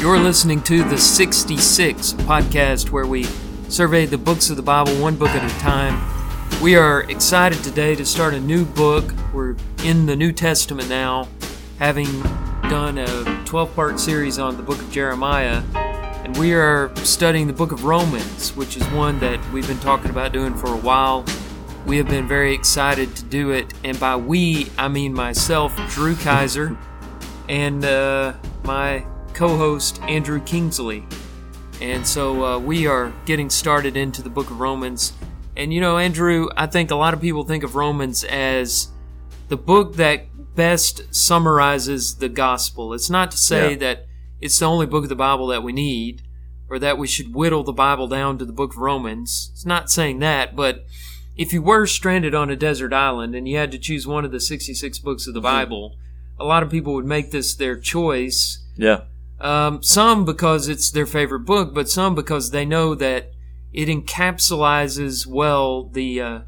You're listening to the 66 podcast where we survey the books of the Bible one book at a time. We are excited today to start a new book. We're in the New Testament now, having done a 12 part series on the book of Jeremiah. And we are studying the book of Romans, which is one that we've been talking about doing for a while. We have been very excited to do it. And by we, I mean myself, Drew Kizer, and uh, my co host, Andrew Kingsley. And so uh, we are getting started into the book of Romans. And you know, Andrew, I think a lot of people think of Romans as the book that best summarizes the gospel. It's not to say Yeah. that it's the only book of the Bible that we need or that we should whittle the Bible down to the book of Romans. It's not saying that, but if you were stranded on a desert island and you had to choose one of the 66 books of the Bible, a lot of people would make this their choice. Yeah. Um, some because it's their favorite book, but some because they know that it encapsulizes well the. Uh,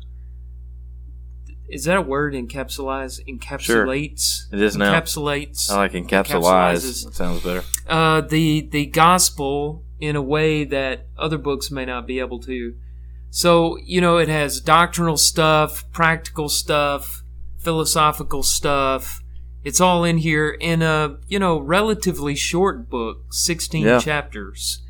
is that a word? Encapsulize, encapsulates. It is now. Encapsulates I like encapsulize. Encapsulizes. That sounds better. uh, the the gospel in a way that other books may not be able to. So you know, it has doctrinal stuff, practical stuff, philosophical stuff. It's all in here in a you know relatively short book, sixteen Yeah. chapters.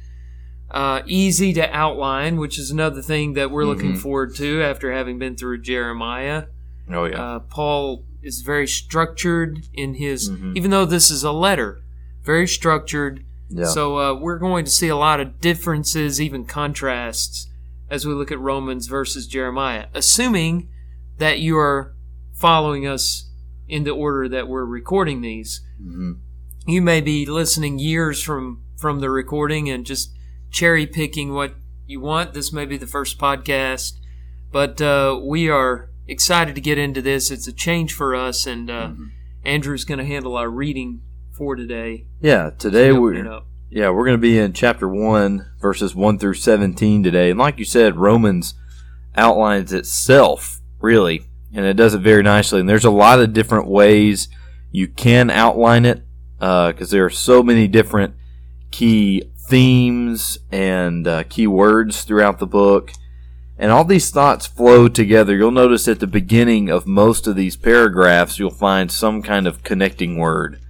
Uh, easy to outline, which is another thing that we're looking Mhm. forward to after having been through Jeremiah. Oh yeah. Uh, Paul is very structured in his, Mhm. even though this is a letter, very structured. yeah. So uh, we're going to see a lot of differences, even contrasts, as we look at Romans versus Jeremiah, assuming that you are following us in the order that we're recording these. Mhm. You may be listening years from from the recording and just cherry picking what you want. This may be the first podcast, but uh, we are excited to get into this. It's a change for us, and uh, Mhm. Andrew's going to handle our reading for today. Yeah. Today we're yeah we're going to be in chapter one verses one through seventeen today, and like you said, Romans outlines itself really, and it does it very nicely. And there's a lot of different ways you can outline it because there are so many different key themes and uh, key words throughout the book. And all these thoughts flow together. You'll notice at the beginning of most of these paragraphs, you'll find some kind of connecting word.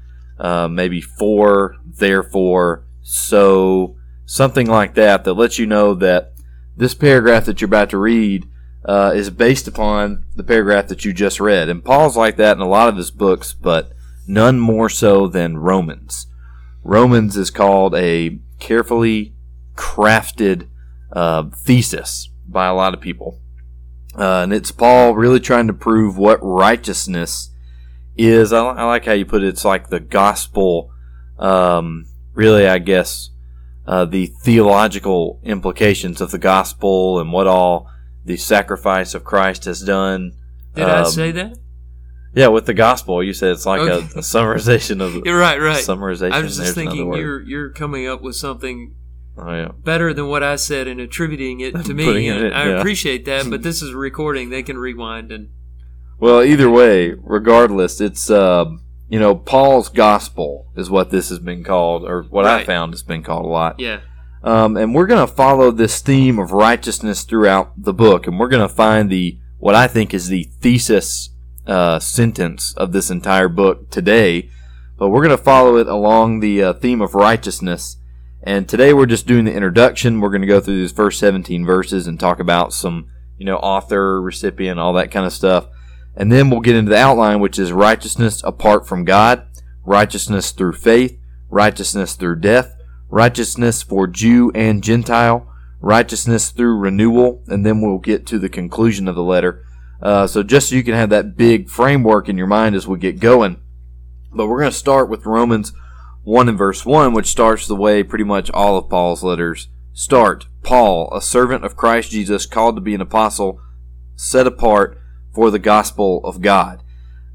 Uh, maybe for, therefore, so, something like that, that lets you know that this paragraph that you're about to read uh, is based upon the paragraph that you just read. And Paul's like that in a lot of his books, but none more so than Romans. Romans is called a carefully crafted uh, thesis by a lot of people. Uh, and it's Paul really trying to prove what righteousness is. I, I like how you put it. It's like the gospel, um, really, I guess, uh, the theological implications of the gospel and what all the sacrifice of Christ has done. Did I Um, say that? Yeah, with the gospel, you said it's like Okay. a, a summarization of You're right, right. summarization. I was just thinking you're you're coming up with something Oh yeah. better than what I said and attributing it to me. It in, I appreciate that, but this is a recording; they can rewind and Well, either way, regardless, it's um, you know Paul's gospel is what this has been called, or what I found has been called a lot. yeah, Um, and we're going to follow this theme of righteousness throughout the book, and we're going to find the what I think is the thesis uh, sentence of this entire book today. But we're going to follow it along the uh, theme of righteousness. And today we're just doing the introduction. We're going to go through these first 17 verses and talk about some, you know, author, recipient, all that kind of stuff. And then we'll get into the outline, which is righteousness apart from God, righteousness through faith, righteousness through death, righteousness for Jew and Gentile, righteousness through renewal, and then we'll get to the conclusion of the letter. Uh, so just so you can have that big framework in your mind as we get going. But we're going to start with Romans 1 and verse 1, which starts the way pretty much all of Paul's letters start. Paul, a servant of Christ Jesus, called to be an apostle, set apart for the gospel of God.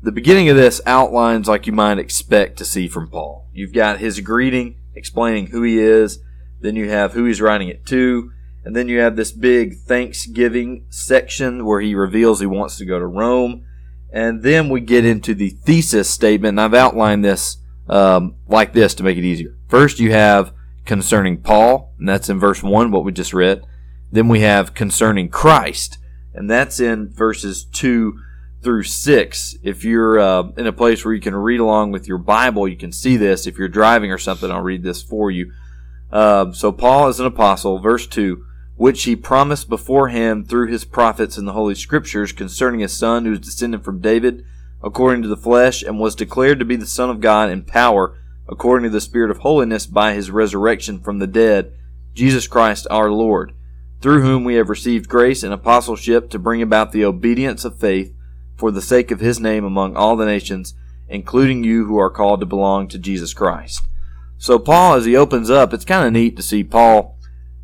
The beginning of this outlines like you might expect to see from Paul. You've got his greeting explaining who he is, then you have who he's writing it to, and then you have this big Thanksgiving section where he reveals he wants to go to Rome. And then we get into the thesis statement, and I've outlined this um, like this to make it easier. First, you have concerning Paul, and that's in verse 1, what we just read. Then we have concerning Christ, and that's in verses 2 through 6. If you're uh, in a place where you can read along with your Bible, you can see this. If you're driving or something, I'll read this for you. Uh, so, Paul is an apostle, verse 2, which he promised beforehand through his prophets in the Holy Scriptures concerning his son who is descended from David according to the flesh, and was declared to be the Son of God in power according to the Spirit of holiness by his resurrection from the dead, Jesus Christ our Lord, through whom we have received grace and apostleship to bring about the obedience of faith for the sake of his name among all the nations, including you who are called to belong to Jesus Christ. So Paul, as he opens up, it's kind of neat to see Paul,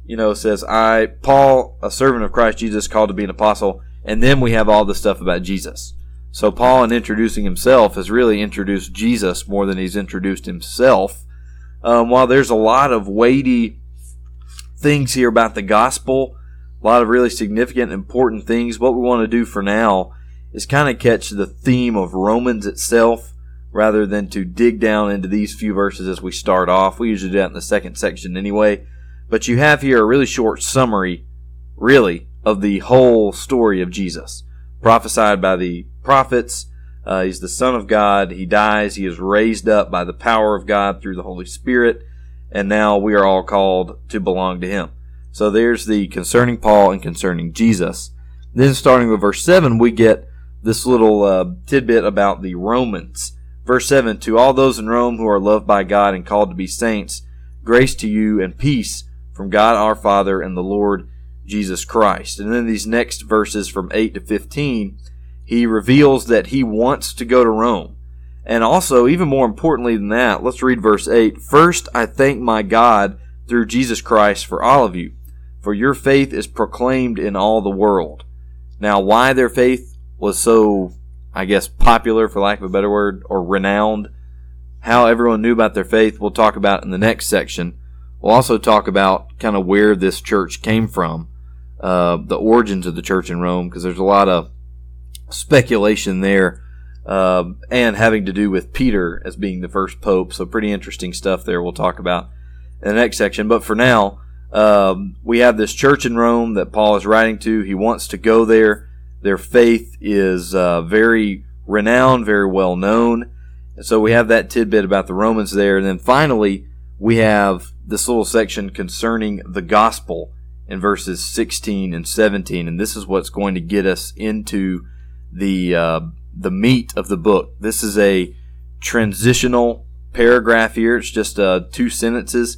you know, says, I, Paul, a servant of Christ Jesus, called to be an apostle, and then we have all this stuff about Jesus. So Paul, in introducing himself, has really introduced Jesus more than he's introduced himself. Um, while there's a lot of weighty things here about the gospel, a lot of really significant, important things, what we want to do for now is kind of catch the theme of Romans itself rather than to dig down into these few verses as we start off. We usually do that in the second section anyway. But you have here a really short summary, really, of the whole story of Jesus, prophesied by the prophets. Uh, he's the Son of God. He dies. He is raised up by the power of God through the Holy Spirit. And now we are all called to belong to Him. So there's the concerning Paul and concerning Jesus. Then starting with verse 7, we get this little uh, tidbit about the Romans. Verse 7 To all those in Rome who are loved by God and called to be saints, grace to you and peace from God our Father and the Lord Jesus Christ. And then these next verses from 8 to 15 he reveals that he wants to go to Rome. And also, even more importantly than that, let's read verse 8. First, I thank my God through Jesus Christ for all of you, for your faith is proclaimed in all the world. Now, why their faith was so, I guess, popular, for lack of a better word, or renowned, how everyone knew about their faith, we'll talk about in the next section. We'll also talk about kind of where this church came from, uh, the origins of the church in Rome, because there's a lot of speculation there, uh, and having to do with Peter as being the first pope. So pretty interesting stuff there. We'll talk about in the next section. But for now, um, we have this church in Rome that Paul is writing to. He wants to go there. Their faith is uh, very renowned, very well known. So we have that tidbit about the Romans there. And then finally, we have this little section concerning the gospel in verses 16 and 17. And this is what's going to get us into the uh, the meat of the book. This is a transitional paragraph here. It's just uh, two sentences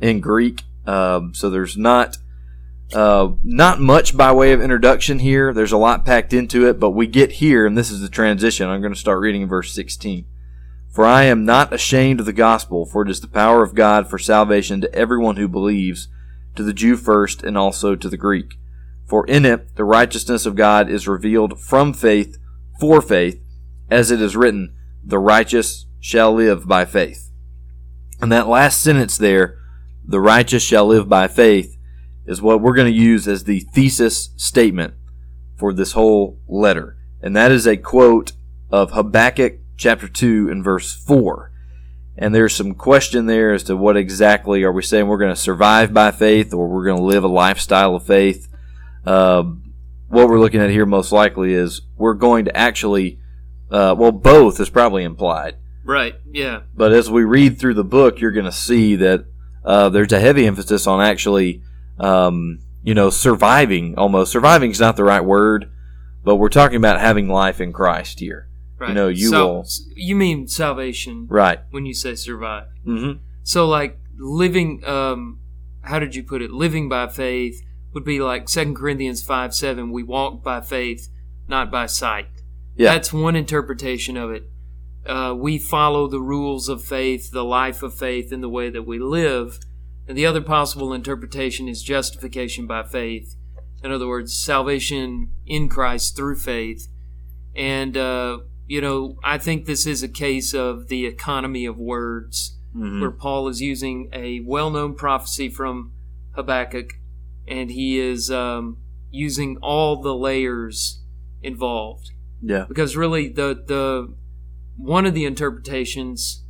in Greek, um, so there's not uh, not much by way of introduction here. There's a lot packed into it, but we get here, and this is the transition. I'm going to start reading in verse 16. For I am not ashamed of the gospel, for it is the power of God for salvation to everyone who believes, to the Jew first, and also to the Greek. For in it the righteousness of God is revealed from faith for faith, as it is written, the righteous shall live by faith. And that last sentence there, the righteous shall live by faith, is what we're going to use as the thesis statement for this whole letter. And that is a quote of Habakkuk chapter 2 and verse 4. And there's some question there as to what exactly are we saying we're going to survive by faith or we're going to live a lifestyle of faith. Uh, what we're looking at here most likely is we're going to actually, uh, well, both is probably implied. Right. Yeah. But as we read through the book, you're going to see that uh, there's a heavy emphasis on actually, um, you know, surviving. Almost surviving is not the right word, but we're talking about having life in Christ here. Right. You know, you Sal- will You mean salvation right. when you say survive? Mm-hmm. So like living. Um, how did you put it? Living by faith would be like 2 Corinthians 5 7. We walk by faith, not by sight. Yeah. That's one interpretation of it. Uh, we follow the rules of faith, the life of faith, in the way that we live. And the other possible interpretation is justification by faith. In other words, salvation in Christ through faith. And, uh, you know, I think this is a case of the economy of words, Mhm. where Paul is using a well known prophecy from Habakkuk, and he is um, using all the layers involved Yeah. because really the the one of the interpretations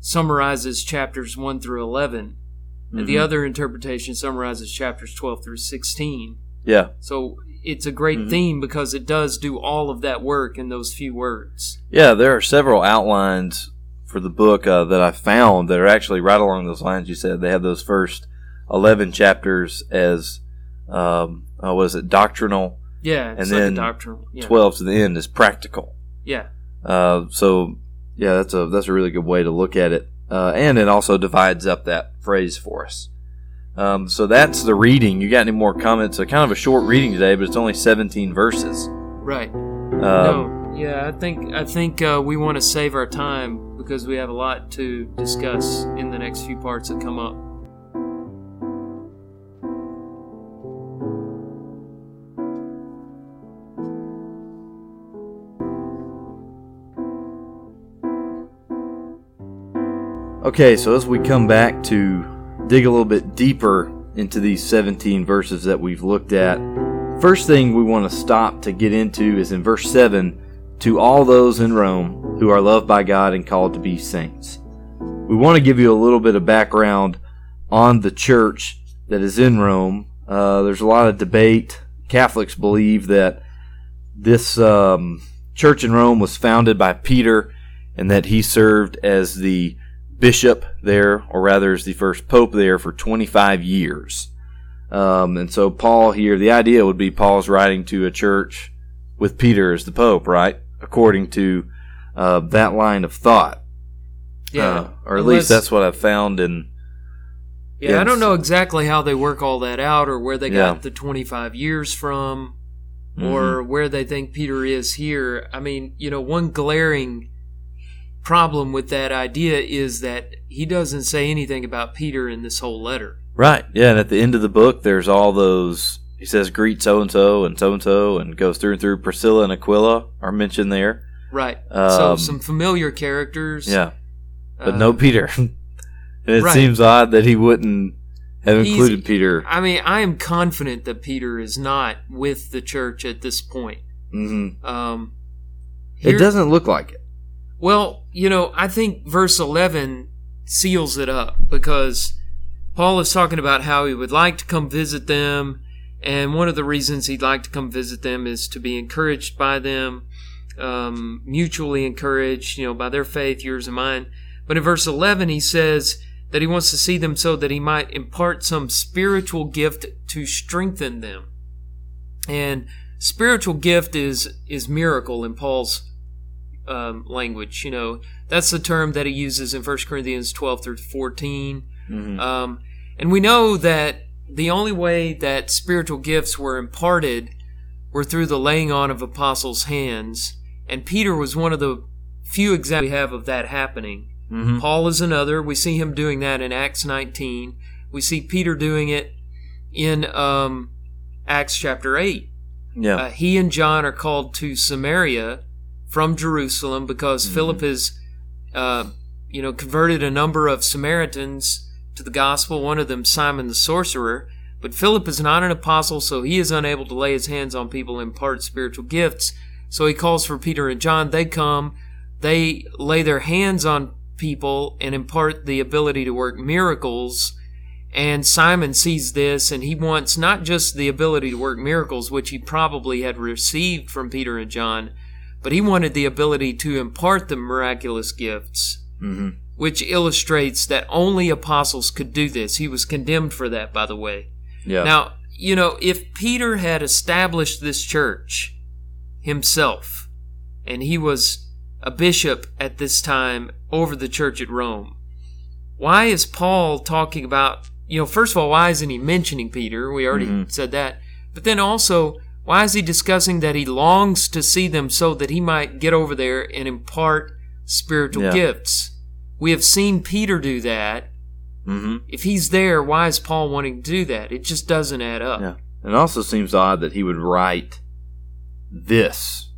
summarizes chapters 1 through 11, and the Mhm. other interpretation summarizes chapters 12 through 16. Yeah, So it's a great Mhm. theme because it does do all of that work in those few words. yeah. There are several outlines for the book uh, that I found that are actually right along those lines. You said they have those first eleven chapters as um, uh, was it doctrinal, Yeah, And like then doctrinal. Yeah. twelve to the end is practical. yeah. Uh, so yeah, that's a that's a really good way to look at it, uh, and it also divides up that phrase for us. Um, so that's the reading. You got any more comments? A kind of a short reading today, but it's only 17 verses. Right. Um, no, yeah, I think I think uh, we want to save our time because we have a lot to discuss in the next few parts that come up. Okay, so as we come back to dig a little bit deeper into these 17 verses that we've looked at, first thing we want to stop to get into is in verse 7 to all those in Rome who are loved by God and called to be saints. We want to give you a little bit of background on the church that is in Rome. Uh, there's a lot of debate. Catholics believe that this um, church in Rome was founded by Peter and that he served as the bishop there, or rather as the first pope there for 25 years. Um, and so Paul here, the idea would be Paul's writing to a church with Peter as the pope, right? According to uh, that line of thought. Yeah, Uh, or at unless- least that's what I've found in. Yeah, I don't know exactly how they work all that out or where they Yeah. got the 25 years from Mm-hmm. or where they think Peter is here. I mean, you know, one glaring problem with that idea is that he doesn't say anything about Peter in this whole letter. Right. Yeah. And at the end of the book, there's all those. He says, greet so and so and so and so, and goes through and through. Priscilla and Aquila are mentioned there. Right. so Um, some familiar characters. Yeah. But uh, no Peter. and it right. seems odd that he wouldn't have He's- included Peter. I mean, I am confident that Peter is not with the church at this point. hmm Um, It doesn't look like it. Well, you know, I think verse 11 seals it up because Paul is talking about how he would like to come visit them. And one of the reasons he'd like to come visit them is to be encouraged by them, um, mutually encouraged, you know, by their faith, yours and mine. But in verse 11, he says that he wants to see them so that he might impart some spiritual gift to strengthen them. And spiritual gift is, is miracle in Paul's um, language. You know, that's the term that he uses in 1 Corinthians 12 through 14. Mhm. Um, and we know that the only way that spiritual gifts were imparted were through the laying on of apostles' hands. And Peter was one of the few examples we have of that happening. Mhm. Paul is another. We see him doing that in Acts 19. We see Peter doing it in um, Acts chapter 8. Yeah. Uh, he and John are called to Samaria from Jerusalem because Philip has, uh, you know, converted a number of Samaritans to the gospel. One of them, Simon the sorcerer. But Philip is not an apostle, so he is unable to lay his hands on people and impart spiritual gifts. So he calls for Peter and John. They come, they lay their hands on people and impart the ability to work miracles. And Simon sees this and he wants not just the ability to work miracles, which he probably had received from Peter and John, but he wanted the ability to impart the miraculous gifts, hmm which illustrates that only apostles could do this. He was condemned for that, by the way. Yeah. Now, you know, if Peter had established this church himself, and he was a bishop at this time over the church at Rome, why is Paul talking about, you know, first of all, why isn't he mentioning Peter? We already Mhm. said that. But then also, why is he discussing that he longs to see them so that he might get over there and impart spiritual Yeah. gifts? We have seen Peter do that. hmm If he's there, why is Paul wanting to do that? It just doesn't add up. Yeah. It also seems odd that he would write this,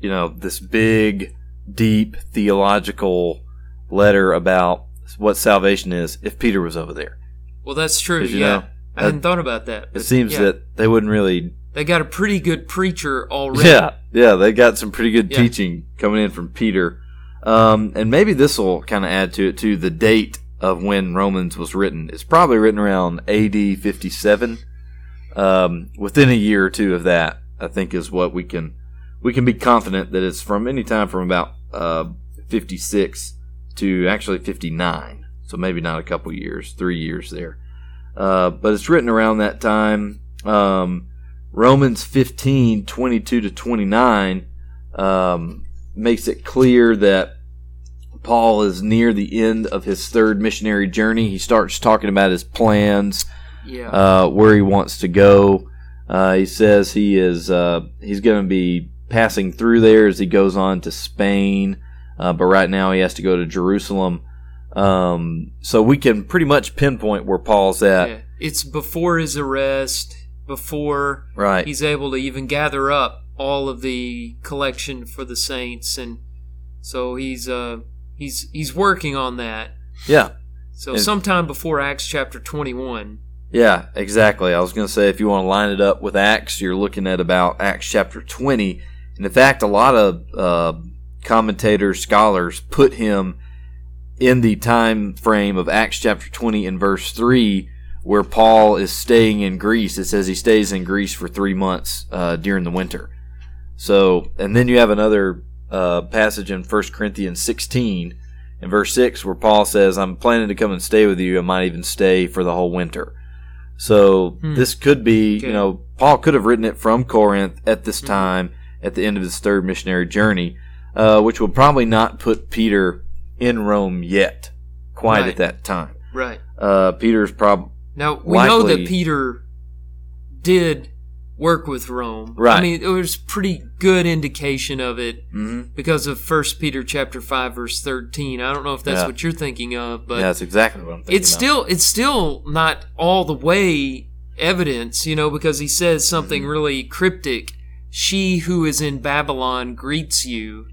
you know, this big, deep theological letter about what salvation is if Peter was over there. Well, that's true. you Yeah, know, I hadn't thought about that. It seems yeah, that they wouldn't really. They got a pretty good preacher already. Yeah, yeah, they got some pretty good Yeah. teaching coming in from Peter. Um, and maybe this will kind of add to it too. The date of when Romans was written. It's probably written around AD 57. Um, within a year or two of that, I think is what we can we can be confident that it's from any time from about uh, 56 to actually 59. So maybe not a couple years, three years there. Uh, but it's written around that time. Um, Romans 15, 22 to 29 um, makes it clear that Paul is near the end of his third missionary journey. He starts talking about his plans, Yeah. uh, where he wants to go. Uh, he says he is uh, he's going to be passing through there as he goes on to Spain, uh, but right now he has to go to Jerusalem. Um, so we can pretty much pinpoint where Paul's at. yeah. It's before his arrest, before Right. he's able to even gather up all of the collection for the saints, and so he's uh he's he's working on that. yeah. So And- sometime before Acts chapter twenty one. Yeah, exactly. I was going to say if you want to line it up with Acts, you're looking at about Acts chapter 20. And in fact, a lot of uh, commentators, scholars put him in the time frame of Acts chapter 20 and verse 3, where Paul is staying in Greece. It says he stays in Greece for three months uh, during the winter. So, and then you have another uh, passage in 1 Corinthians 16 in verse 6 where Paul says, I'm planning to come and stay with you. I might even stay for the whole winter. So Hmm. this could be, Okay. you know, Paul could have written it from Corinth at this time, at the end of his third missionary journey, uh, which will probably not put Peter in Rome yet, quite Right. at that time. Right. Uh, Peter's prob Now we know that Peter did work with Rome. Right. I mean, it was pretty good indication of it Mhm. because of First Peter chapter five verse thirteen. I don't know if that's Yeah. what you're thinking of, but yeah, that's exactly what I'm thinking. it's about. still it's still not all the way evidence, you know, because he says something Mm-hmm. really cryptic. She who is in Babylon greets you.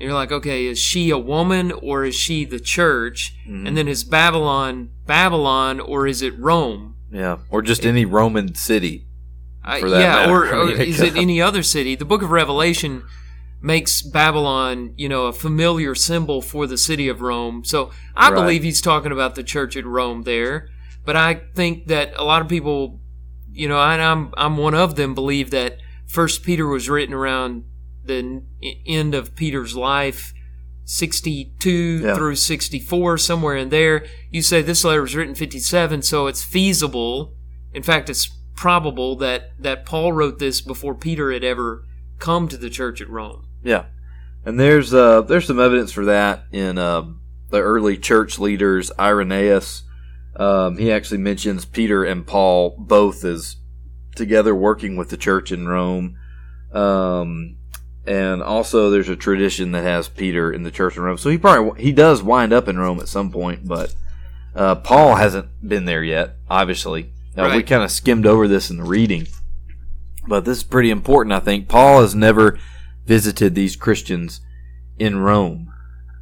And you're like, okay, is she a woman or is she the church? Mhm. And then is Babylon Babylon or is it Rome? yeah, or just any Roman city. I, For that yeah, matter. or, or it is it any other city? The Book of Revelation makes Babylon, you know, a familiar symbol for the city of Rome. So I Right. believe he's talking about the church at Rome there. But I think that a lot of people, you know, and I'm I'm one of them, believe that First Peter was written around the end of Peter's life. 62 Yeah. through 64 somewhere in there you say this letter was written 57 so it's feasible in fact it's probable that that Paul wrote this before Peter had ever come to the church at Rome. Yeah, and there's uh, there's some evidence for that in uh, the early church leaders. Irenaeus, um, he actually mentions Peter and Paul both as together working with the church in Rome. Um, and also, there's a tradition that has Peter in the church in Rome. So he probably he does wind up in Rome at some point, but uh, Paul hasn't been there yet. Obviously, uh, we kind of skimmed over this in the reading, but this is pretty important. I think Paul has never visited these Christians in Rome.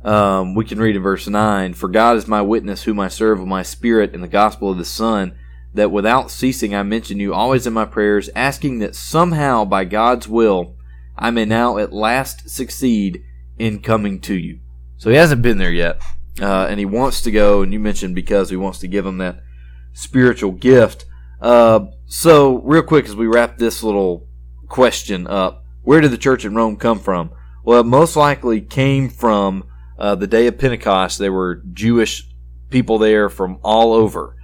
Um, we can read in verse 9 For God is my witness, whom I serve with my spirit in the gospel of the Son, that without ceasing I mention you always in my prayers, asking that somehow by God's will I may now at last succeed in coming to you. So he hasn't been there yet, uh, and he wants to go, and you mentioned because he wants to give him that spiritual gift. Uh, so, real quick, as we wrap this little question up, where did the church in Rome come from? Well, it most likely came from uh, the day of Pentecost. There were Jewish people there from all over.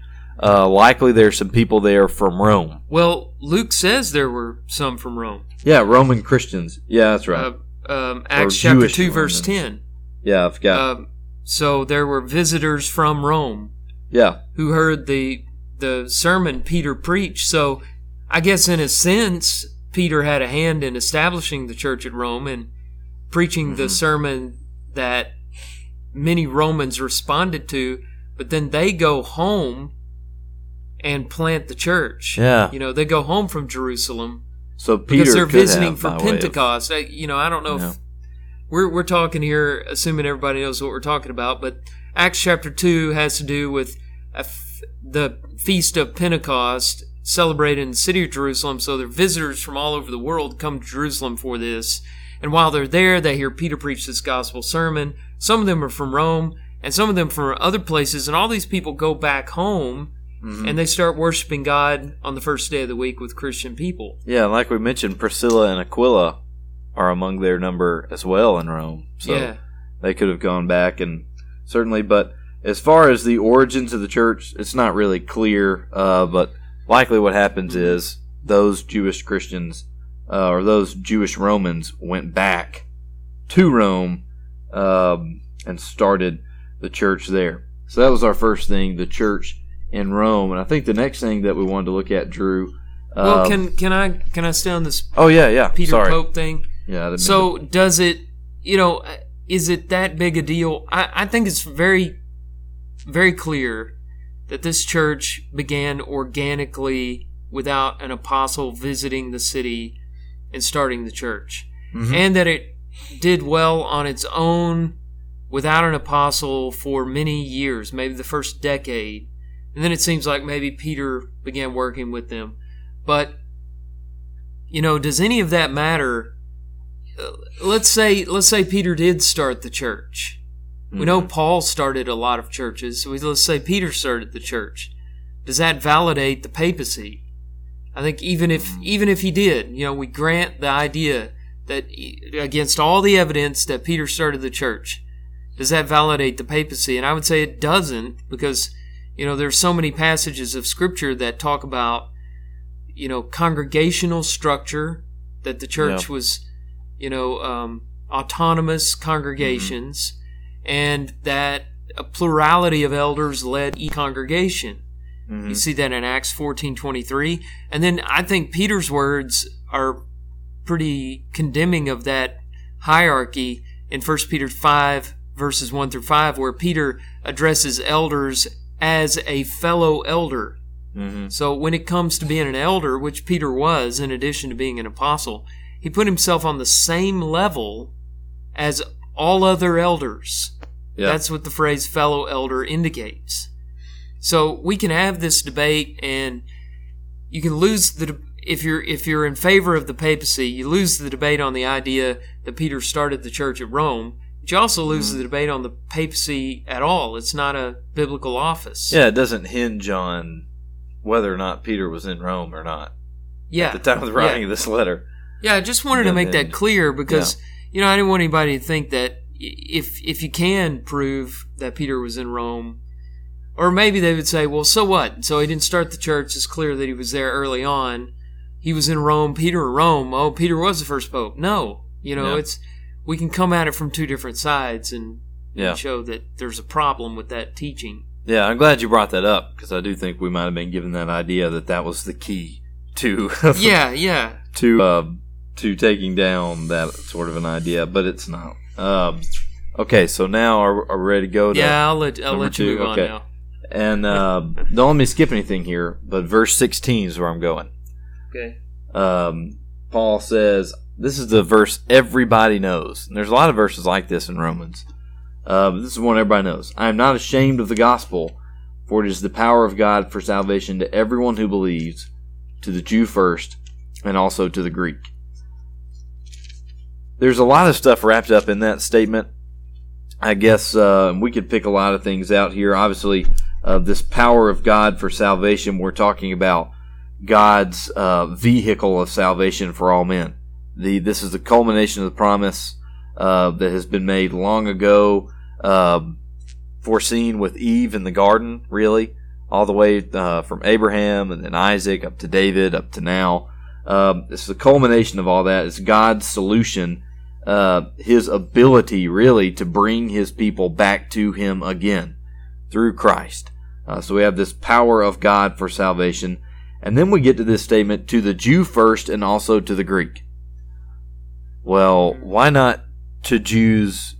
Uh, likely there's some people there from Rome. Well, Luke says there were some from Rome. Yeah, Roman Christians. Yeah, that's right. Uh, um, Acts chapter Jewish 2, verse 10. yeah, I've got. Um, so there were visitors from Rome yeah, who heard the the sermon Peter preached. So I guess in a sense, Peter had a hand in establishing the church at Rome and preaching the Mhm. sermon that many Romans responded to, but then they go home and plant the church. Yeah. You know, they go home from Jerusalem so Peter because they're visiting for way of- Pentecost. I, you know, I don't know if we're we're talking here, assuming everybody knows what we're talking about. But Acts chapter two has to do with a f- the feast of Pentecost celebrated in the city of Jerusalem. So there are visitors from all over the world come to Jerusalem for this, And while they're there, they hear Peter preach this gospel sermon. Some of them are from Rome, and some of them from other places. And all these people go back home Mm-hmm. and they start worshiping God on the first day of the week with Christian people. Yeah, like we mentioned, Priscilla and Aquila are among their number as well in Rome. So yeah. they could have gone back and certainly, but as far as the origins of the church, it's not really clear. Uh, but likely what happens Mm-hmm. is those Jewish Christians uh, or those Jewish Romans went back to Rome um, and started the church there. So that was our first thing, the church in Rome. And I think the next thing that we wanted to look at, Drew. Well, um, can can I can I stay on this oh yeah, yeah. Peter Sorry. Pope thing? Yeah. So does it? You know, is it that big a deal? I, I think it's very, very clear that this church began organically without an apostle visiting the city and starting the church, Mhm. and that it did well on its own without an apostle for many years, maybe the first decade, and then it seems like maybe Peter began working with them, but you know, does any of that matter? Uh, Let's say let's say Peter did start the church. We know Paul started a lot of churches. So we- let's say Peter started the church. Does that validate the papacy? I think even if even if he did, you know, we grant the idea that against all the evidence that Peter started the church, does that validate the papacy? And I would say it doesn't because you know there's so many passages of scripture that talk about you know congregational structure that the church Yeah. was you know um, autonomous congregations and that a plurality of elders led each congregation Mhm. you see that in acts 14.23 and then i think peter's words are pretty condemning of that hierarchy in 1 peter 5 verses 1 through 5 where peter addresses elders as a fellow elder Mhm. so when it comes to being an elder, which Peter was, in addition to being an apostle, he put himself on the same level as all other elders. Yeah. That's what the phrase fellow elder indicates. So we can have this debate and you can lose the if you're if you're in favor of the papacy, you lose the debate on the idea that Peter started the church at Rome. You also lose the hmm. debate on the papacy at all. It's not a biblical office. Yeah, it doesn't hinge on whether or not Peter was in Rome or not Yeah. at the time of the Yeah. writing of this letter. Yeah, I just wanted to make then- that clear because you know I didn't want anybody to think that if if you can prove that Peter was in Rome, or maybe they would say, well, so what? So he didn't start the church. It's clear that he was there early on. He was in Rome. Peter in Rome. Oh, Peter was the first pope. No, you know Yeah. it's we can come at it from two different sides and, and Yeah. show that there's a problem with that teaching. Yeah, I'm glad you brought that up because I do think we might have been given that idea that that was the key to yeah, yeah. to uh, to taking down that sort of an idea, but it's not. Um, okay, so now are, are we ready to go? To, Yeah, I'll let I'll let you two, move okay. on now. And uh, don't let me skip anything here, but verse 16 is where I'm going. Okay. um, Paul says, this is the verse everybody knows. And there's a lot of verses like this in Romans. Uh, but this is one everybody knows. I am not ashamed of the gospel, for it is the power of God for salvation to everyone who believes, to the Jew first, and also to the Greek. There's a lot of stuff wrapped up in that statement. I guess uh, we could pick a lot of things out here. Obviously, uh, this power of God for salvation, we're talking about God's uh, vehicle of salvation for all men. The this is the culmination of the promise uh, that has been made long ago, uh, foreseen with Eve in the garden, really, all the way uh, from Abraham and then Isaac up to David up to now. Um, it's the culmination of all that. It's God's solution, uh, His ability, really, to bring His people back to Him again through Christ. Uh, so we have this power of God for salvation. And then we get to this statement to the Jew first and also to the Greek. Well, why not to Jews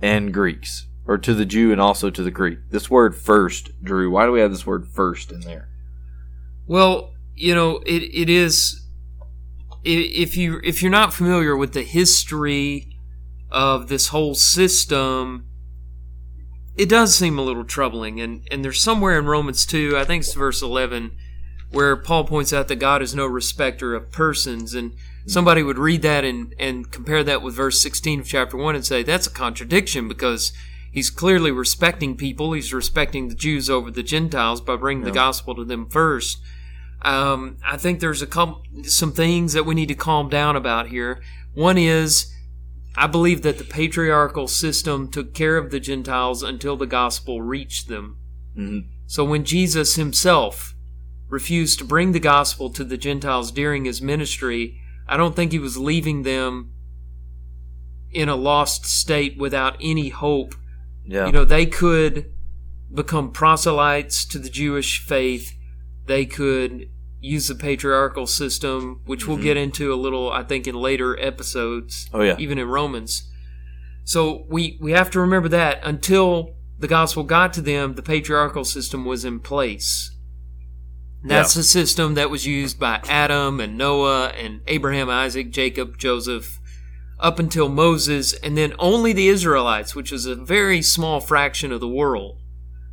and Greeks? Or to the Jew and also to the Greek? This word first, Drew, why do we have this word first in there? Well, you know, it, it is if you if you're not familiar with the history of this whole system, it does seem a little troubling. And and there's somewhere in Romans two, I think it's verse eleven, where Paul points out that God is no respecter of persons. And somebody would read that and, and compare that with verse 16 of chapter 1 and say, that's a contradiction because he's clearly respecting people. He's respecting the Jews over the Gentiles by bringing the gospel to them first. Um, I think there's a couple, some things that we need to calm down about here. One is, I believe that the patriarchal system took care of the Gentiles until the gospel reached them. Mhm. So when Jesus himself refused to bring the gospel to the Gentiles during his ministry, I don't think he was leaving them in a lost state without any hope. Yeah. You know, they could become proselytes to the Jewish faith. They could use the patriarchal system, which we'll mm-hmm. get into a little, I think, in later episodes, oh yeah. even in Romans. So we, we have to remember that until the gospel got to them, the patriarchal system was in place. That's the system that was used by Adam and Noah and Abraham, Isaac, Jacob, Joseph, up until Moses, and then only the Israelites, which is a very small fraction of the world,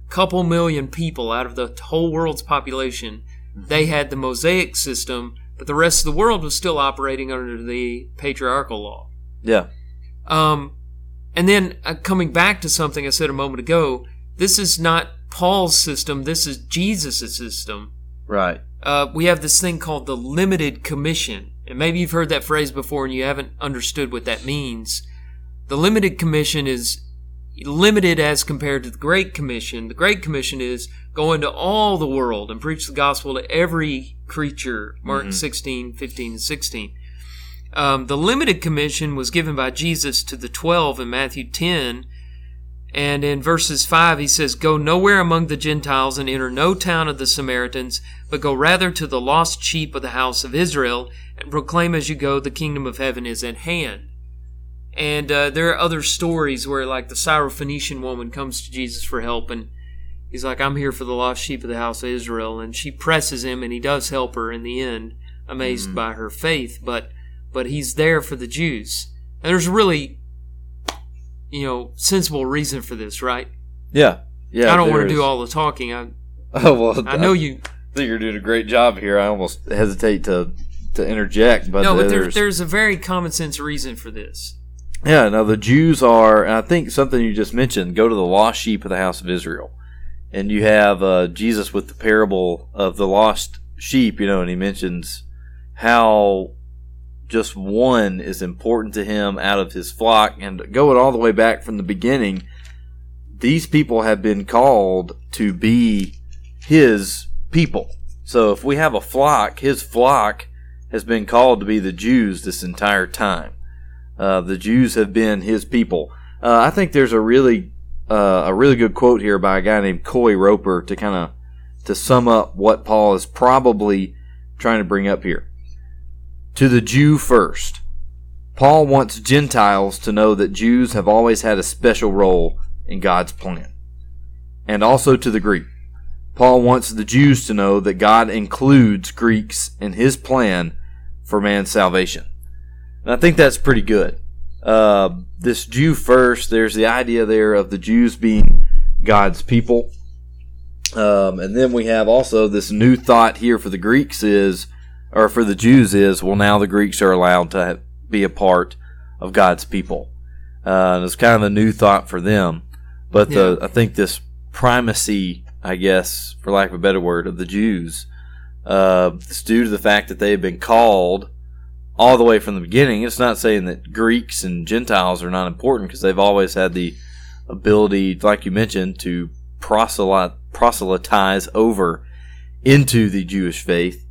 couple million people out of the whole world's population, they had the Mosaic system, but the rest of the world was still operating under the patriarchal law. Yeah. Um, and then uh, coming back to something I said a moment ago, this is not Paul's system. This is Jesus' system. Right. Uh, we have this thing called the limited commission, and maybe you've heard that phrase before and you haven't understood what that means. The limited commission is limited as compared to the Great Commission. The Great Commission is go into all the world and preach the gospel to every creature. Mark 16, 15, and 16. Um, the limited commission was given by Jesus to the 12 in Matthew 10. And in verses 5, he says, Go nowhere among the Gentiles and enter no town of the Samaritans, but go rather to the lost sheep of the house of Israel, and proclaim as you go, the kingdom of heaven is at hand. And uh, there are other stories where, like, the Syrophoenician woman comes to Jesus for help, and he's like, I'm here for the lost sheep of the house of Israel. And she presses him, and he does help her in the end, amazed by her faith. But but he's there for the Jews. And there's really, you know, sensible reason for this, right? Yeah. Yeah. I don't want to do all the talking. I Oh well. I know you. think you're doing a great job here. I almost hesitate to to interject, but, No, but there's, there's there's a very common sense reason for this. yeah. now the Jews are. And I think something you just mentioned. Go to the lost sheep of the house of Israel, and you have uh, Jesus with the parable of the lost sheep. You know, and he mentions how just one is important to him out of his flock, and going all the way back from the beginning. These people have been called to be his people. So if we have a flock, his flock has been called to be the Jews this entire time. Uh, the Jews have been his people. Uh, I think there's a really uh, a really good quote here by a guy named Coy Roper to kind of to sum up what Paul is probably trying to bring up here. To the Jew first. Paul wants Gentiles to know that Jews have always had a special role in God's plan. And also to the Greek. Paul wants the Jews to know that God includes Greeks in his plan for man's salvation. And I think that's pretty good. Uh, this Jew first, there's the idea there of the Jews being God's people. Um, and then we have also this new thought here for the Greeks is, or for the Jews is, well, now the Greeks are allowed to be a part of God's people. Uh, it's kind of a new thought for them. But the, I think this primacy, I guess, for lack of a better word, of the Jews, uh, it's due to the fact that they have been called all the way from the beginning. It's not saying that Greeks and Gentiles are not important because they've always had the ability, like you mentioned, to proselyte, proselytize over into the Jewish faith.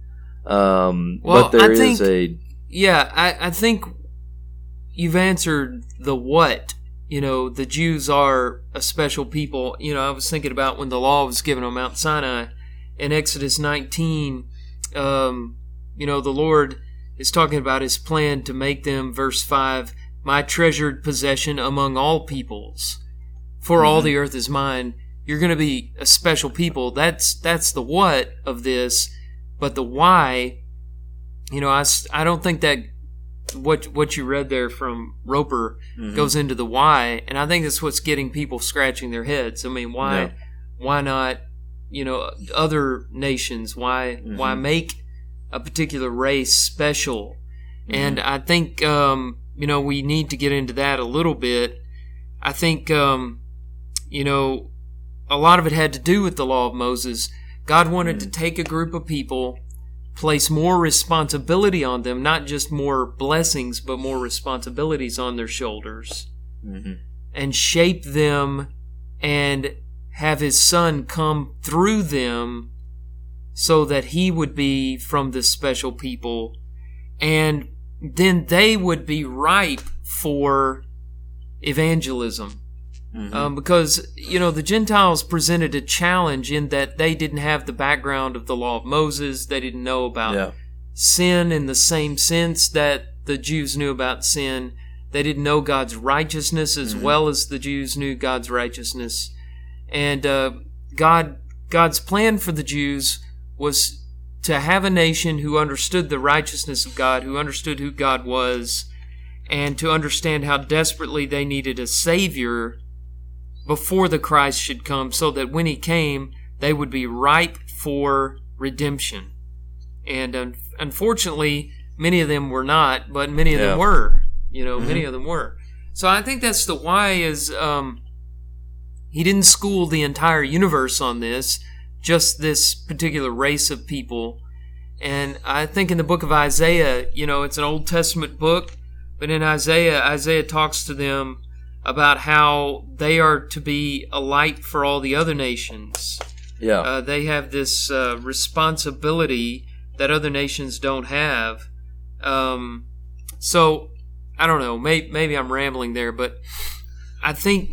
Um, Well, but there I is think- a Yeah, I, I think you've answered the what. You know, the Jews are a special people. You know, I was thinking about when the law was given on Mount Sinai in Exodus 19. Um, you know, the Lord is talking about his plan to make them, verse 5, my treasured possession among all peoples. For all the earth is mine. You're going to be a special people. That's that's the what of this, but the why you know, I, I don't think that what what you read there from Roper goes into the why, and I think that's what's getting people scratching their heads. I mean, why Yeah. why not you know other nations? Why why Mhm. make a particular race special? Mm-hmm. And I think um, you know we need to get into that a little bit. I think um, you know a lot of it had to do with the law of Moses. God wanted to take a group of people, place more responsibility on them, not just more blessings, but more responsibilities on their shoulders, Mhm. and shape them and have his son come through them so that he would be from this special people. And then they would be ripe for evangelism Mhm. um, because you know the Gentiles presented a challenge in that they didn't have the background of the law of Moses. They didn't know about yeah. sin in the same sense that the Jews knew about sin. They didn't know God's righteousness as well as the Jews knew God's righteousness. And uh, God, God's plan for the Jews was to have a nation who understood the righteousness of God, who understood who God was, and to understand how desperately they needed a Savior before the Christ should come, so that when He came, they would be ripe for redemption. And un- unfortunately, many of them were not, but many of Yeah. them were. You know, many of them were. So I think that's the why is um, he didn't school the entire universe on this, just this particular race of people. And I think in the book of Isaiah, you know, it's an Old Testament book, but in Isaiah, Isaiah talks to them about how they are to be a light for all the other nations. Yeah. Uh, they have this uh, responsibility that other nations don't have. Um, so I don't know. Maybe, maybe I'm rambling there, but I think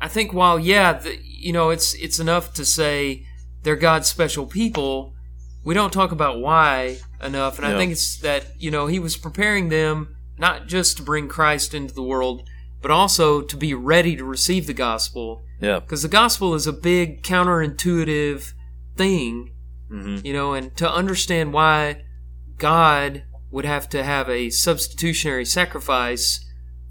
I think while yeah, the, you know, it's it's enough to say they're God's special people. We don't talk about why enough, and I think it's that you know He was preparing them not just to bring Christ into the world, but also to be ready to receive the gospel yeah. because the gospel is a big counterintuitive thing, hmm you know, and to understand why God would have to have a substitutionary sacrifice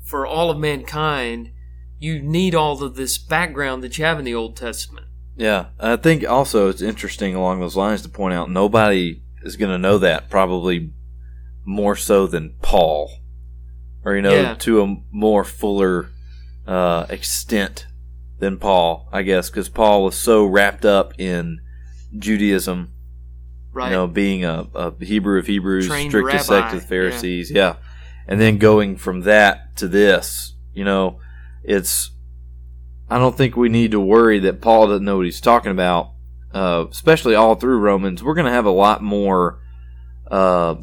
for all of mankind, you need all of this background that you have in the Old Testament. Yeah, I think also it's interesting along those lines to point out nobody is going to know that probably more so than Paul, or you know, Yeah. to a more fuller uh, extent than Paul, I guess, because Paul was so wrapped up in Judaism, Right? you know, being a, a Hebrew of Hebrews, Trained strictest rabbi, sect of the Pharisees, yeah. and then going from that to this, you know, it's. I don't think we need to worry that Paul doesn't know what he's talking about, uh, especially all through Romans. We're going to have a lot more uh,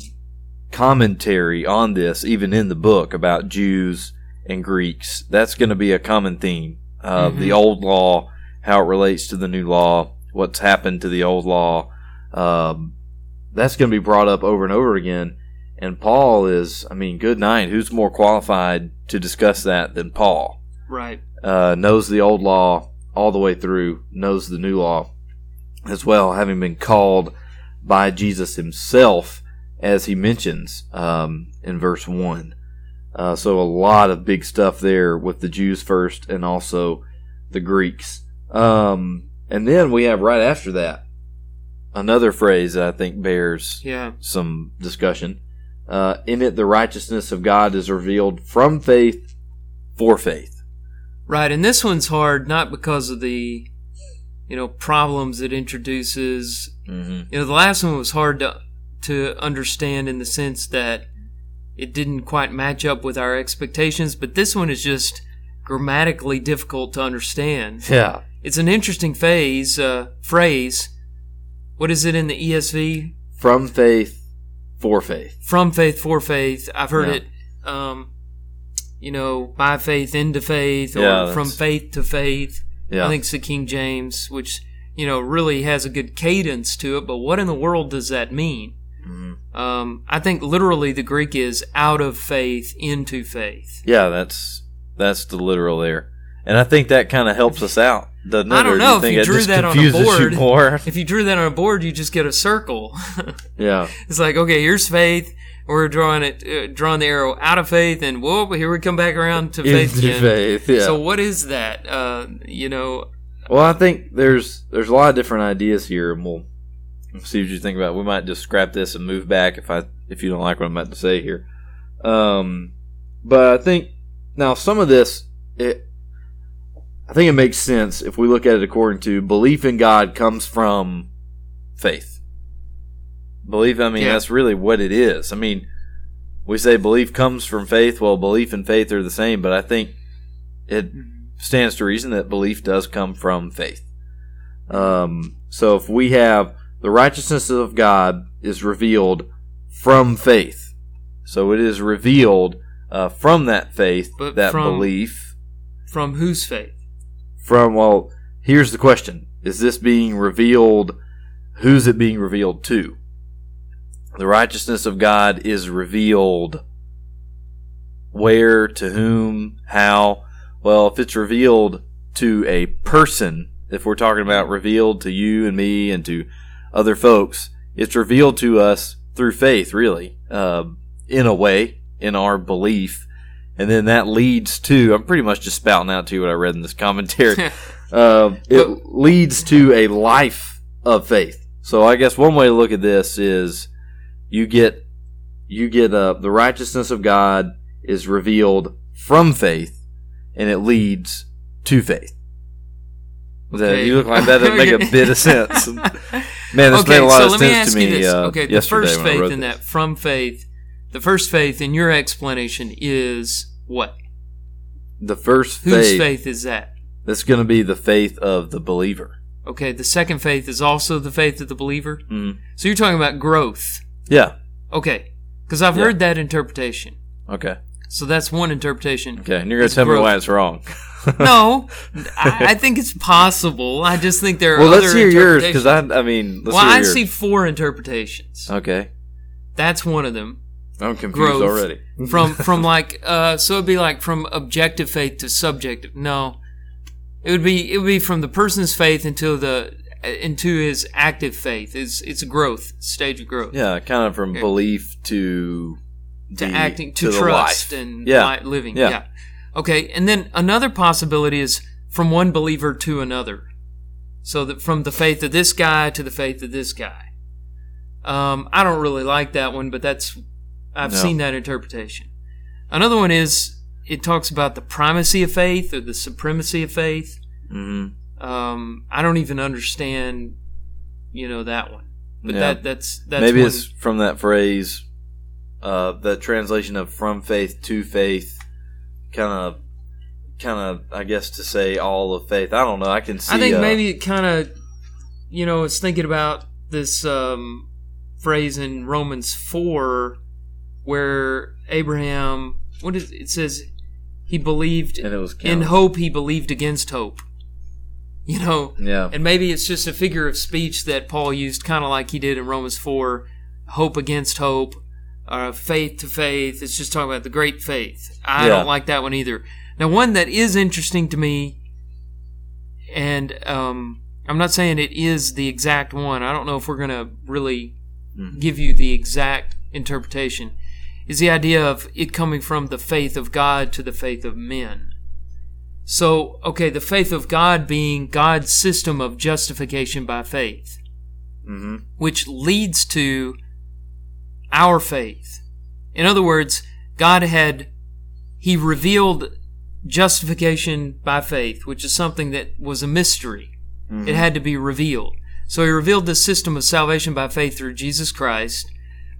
commentary on this, even in the book, about Jews and Greeks. That's going to be a common theme. Uh, Mhm. The old law, how it relates to the new law, what's happened to the old law. Um, that's going to be brought up over and over again. And Paul is, I mean, good night. Who's more qualified to discuss that than Paul? right. uh, knows the old law all the way through, knows the new law as well, having been called by Jesus himself, as he mentions um, in verse 1. Uh, so, a lot of big stuff there with the Jews first and also the Greeks. Um, and then we have right after that another phrase that I think bears Yeah. some discussion. Uh, in it, the righteousness of God is revealed from faith for faith. Right, and this one's hard not because of the, you know, problems it introduces. Mm-hmm. You know, the last one was hard to to understand in the sense that it didn't quite match up with our expectations, but this one is just grammatically difficult to understand. Yeah. It's an interesting phase uh, phrase. What is it in the ESV? From faith for faith. From faith for faith. I've heard Yeah. it. Um, you know, by faith into faith, or Yeah, from faith to faith. Yeah. I think it's the King James, which you know really has a good cadence to it. But what in the world does that mean? Mhm. Um, I think literally the Greek is out of faith into faith. Yeah, that's that's the literal there. And I think that kind of helps us out, doesn't it? I don't do know if think you drew just that on a board. More? If you drew that on a board, you just get a circle. Yeah. it's like okay, here's faith. We're drawing it, uh, drawing the arrow out of faith, and whoop, here we come back around to faith Into again. faith. Yeah. So what is that? Uh, you know, Well, I think there's there's a lot of different ideas here, and we'll see what you think about. it. We might just scrap this and move back if I if you don't like what I'm about to say here. Um, but I think now some of this, it, I think it makes sense if we look at it according to belief in God comes from faith. Belief, I mean, Yeah. that's really what it is. I mean, we say belief comes from faith. Well, belief and faith are the same, but I think it stands to reason that belief does come from faith. Um, so if we have the righteousness of God is revealed from faith, so it is revealed uh, from that faith, But that from- belief. From whose faith? From well, here's the question: Is this being revealed? Who's it being revealed to? The righteousness of God is revealed where, to whom, how? Well, if it's revealed to a person, if we're talking about revealed to you and me and to other folks, it's revealed to us through faith, really, uh, in a way, in our belief. And then that leads to, I'm pretty much just spouting out to you what I read in this commentary. uh, it leads to a life of faith. So I guess one way to look at this is you get you get uh, the righteousness of God is revealed from faith, and it leads to faith. Okay. you look like that doesn't make a bit of sense. Man, this okay, made a lot so of let me sense ask to you me this. uh, okay, the first faith in this. that from faith, the first faith in your explanation is what? The first Whose faith, faith is that? that's going to be the faith of the believer. Okay, the second faith is also the faith of the believer. Mhm. So you're talking about growth. Yeah. Okay, because I've Yeah. heard that interpretation. Okay. So that's one interpretation. Okay. And you're going to tell me why it's wrong. No, I, I think it's possible. I just think there are well, other let's hear yours because I, I mean, let's well, I yours. see four interpretations. Okay. That's one of them. I'm confused Growth. already. From from like uh, so it'd be like from objective faith to subjective. No, it would be it would be from the person's faith into the into his active faith. It's it's a growth stage of growth. Yeah, kind of from belief to to the- acting to, the trust and yeah, li- living. Yeah. Yeah. Okay, and then another possibility is from one believer to another. So that from the faith of this guy to the faith of this guy. Um, I don't really like that one, but that's I've No. seen that interpretation. Another one is it talks about the primacy of faith or the supremacy of faith. hmm Um, I don't even understand, you know, that one. But Yeah. that that's that's Maybe one- it's from that phrase, uh, the translation of from faith to faith, kind of, kind of, I guess to say all of faith. I don't know. I can see. I think uh, maybe it kind of, you know, it's thinking about this um, phrase in Romans four, where Abraham, what is it says, he believed and it was in hope. He believed against hope. You know, Yeah. and maybe it's just a figure of speech that Paul used, kind of like he did in Romans four, hope against hope, uh, faith to faith. It's just talking about the great faith. I Yeah. don't like that one either. Now, one that is interesting to me, and um, I'm not saying it is the exact one. I don't know if we're going to really Mhm. give you the exact interpretation. Is the idea of it coming from the faith of God to the faith of men. So, okay, the faith of God being God's system of justification by faith, hmm which leads to our faith. In other words, God had, He revealed justification by faith, which is something that was a mystery. It mm-hmm. had to be revealed. So He revealed the system of salvation by faith through Jesus Christ,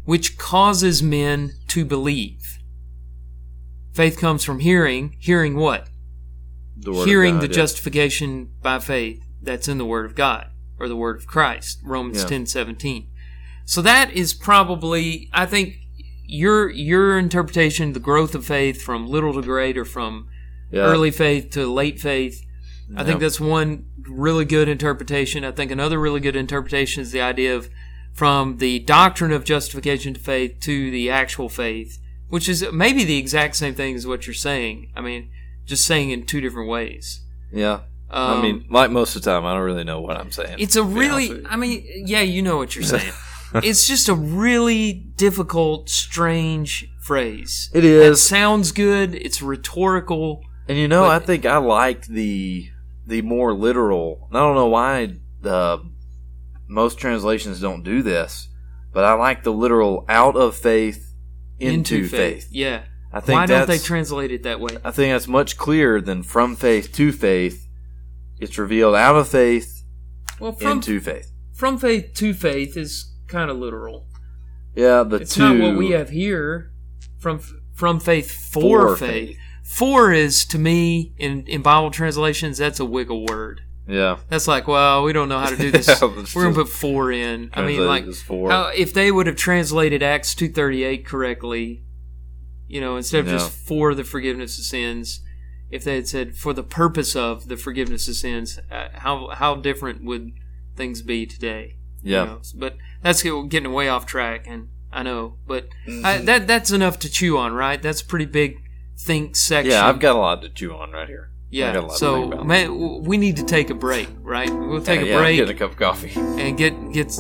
which causes men to believe. Faith comes from hearing. Hearing what? The hearing God, the yeah. justification by faith that's in the Word of God or the Word of Christ, Romans Yeah. ten seventeen. So that is probably, I think, your your interpretation, the growth of faith from little to great, or from Yeah. early faith to late faith. I think that's one really good interpretation. I think another really good interpretation is the idea of from the doctrine of justification to faith to the actual faith, which is maybe the exact same thing as what you're saying. I mean, just saying in two different ways. Yeah. Um, I mean, like most of the time, I don't really know what I'm saying. it's a to be honest really. I mean, yeah, you know what you're saying. it's just a really difficult, strange phrase. It It is. sounds good. It's rhetorical. And you know, But- I think I like the the more literal. I don't know why the most translations don't do this, but I like the literal out of faith into, faith. Yeah. I think Why don't they translate it that way? I think that's much clearer than from faith to faith. It's revealed out of faith Well, from into faith. from faith to faith is kind of literal. Yeah, the It's two. not what we have here. From from faith for, For faith. faith. For is to me in in Bible translations that's a wiggle word. Yeah, That's like, well, we don't know how to do this. Yeah, We're gonna put for in. I mean, like, how, if they would have translated Acts two thirty eight correctly, you know, instead of Yeah. just for the forgiveness of sins, if they had said for the purpose of the forgiveness of sins, uh, how how different would things be today? you Yeah. know? But that's getting way off track, and I know, but Mm-hmm. I, that that's enough to chew on, right? That's a pretty big think section. yeah, I've got a lot to chew on right here. I've got a Yeah, so man, we need to take a break, right? We'll take Yeah, a yeah, break getting a cup of coffee. and get get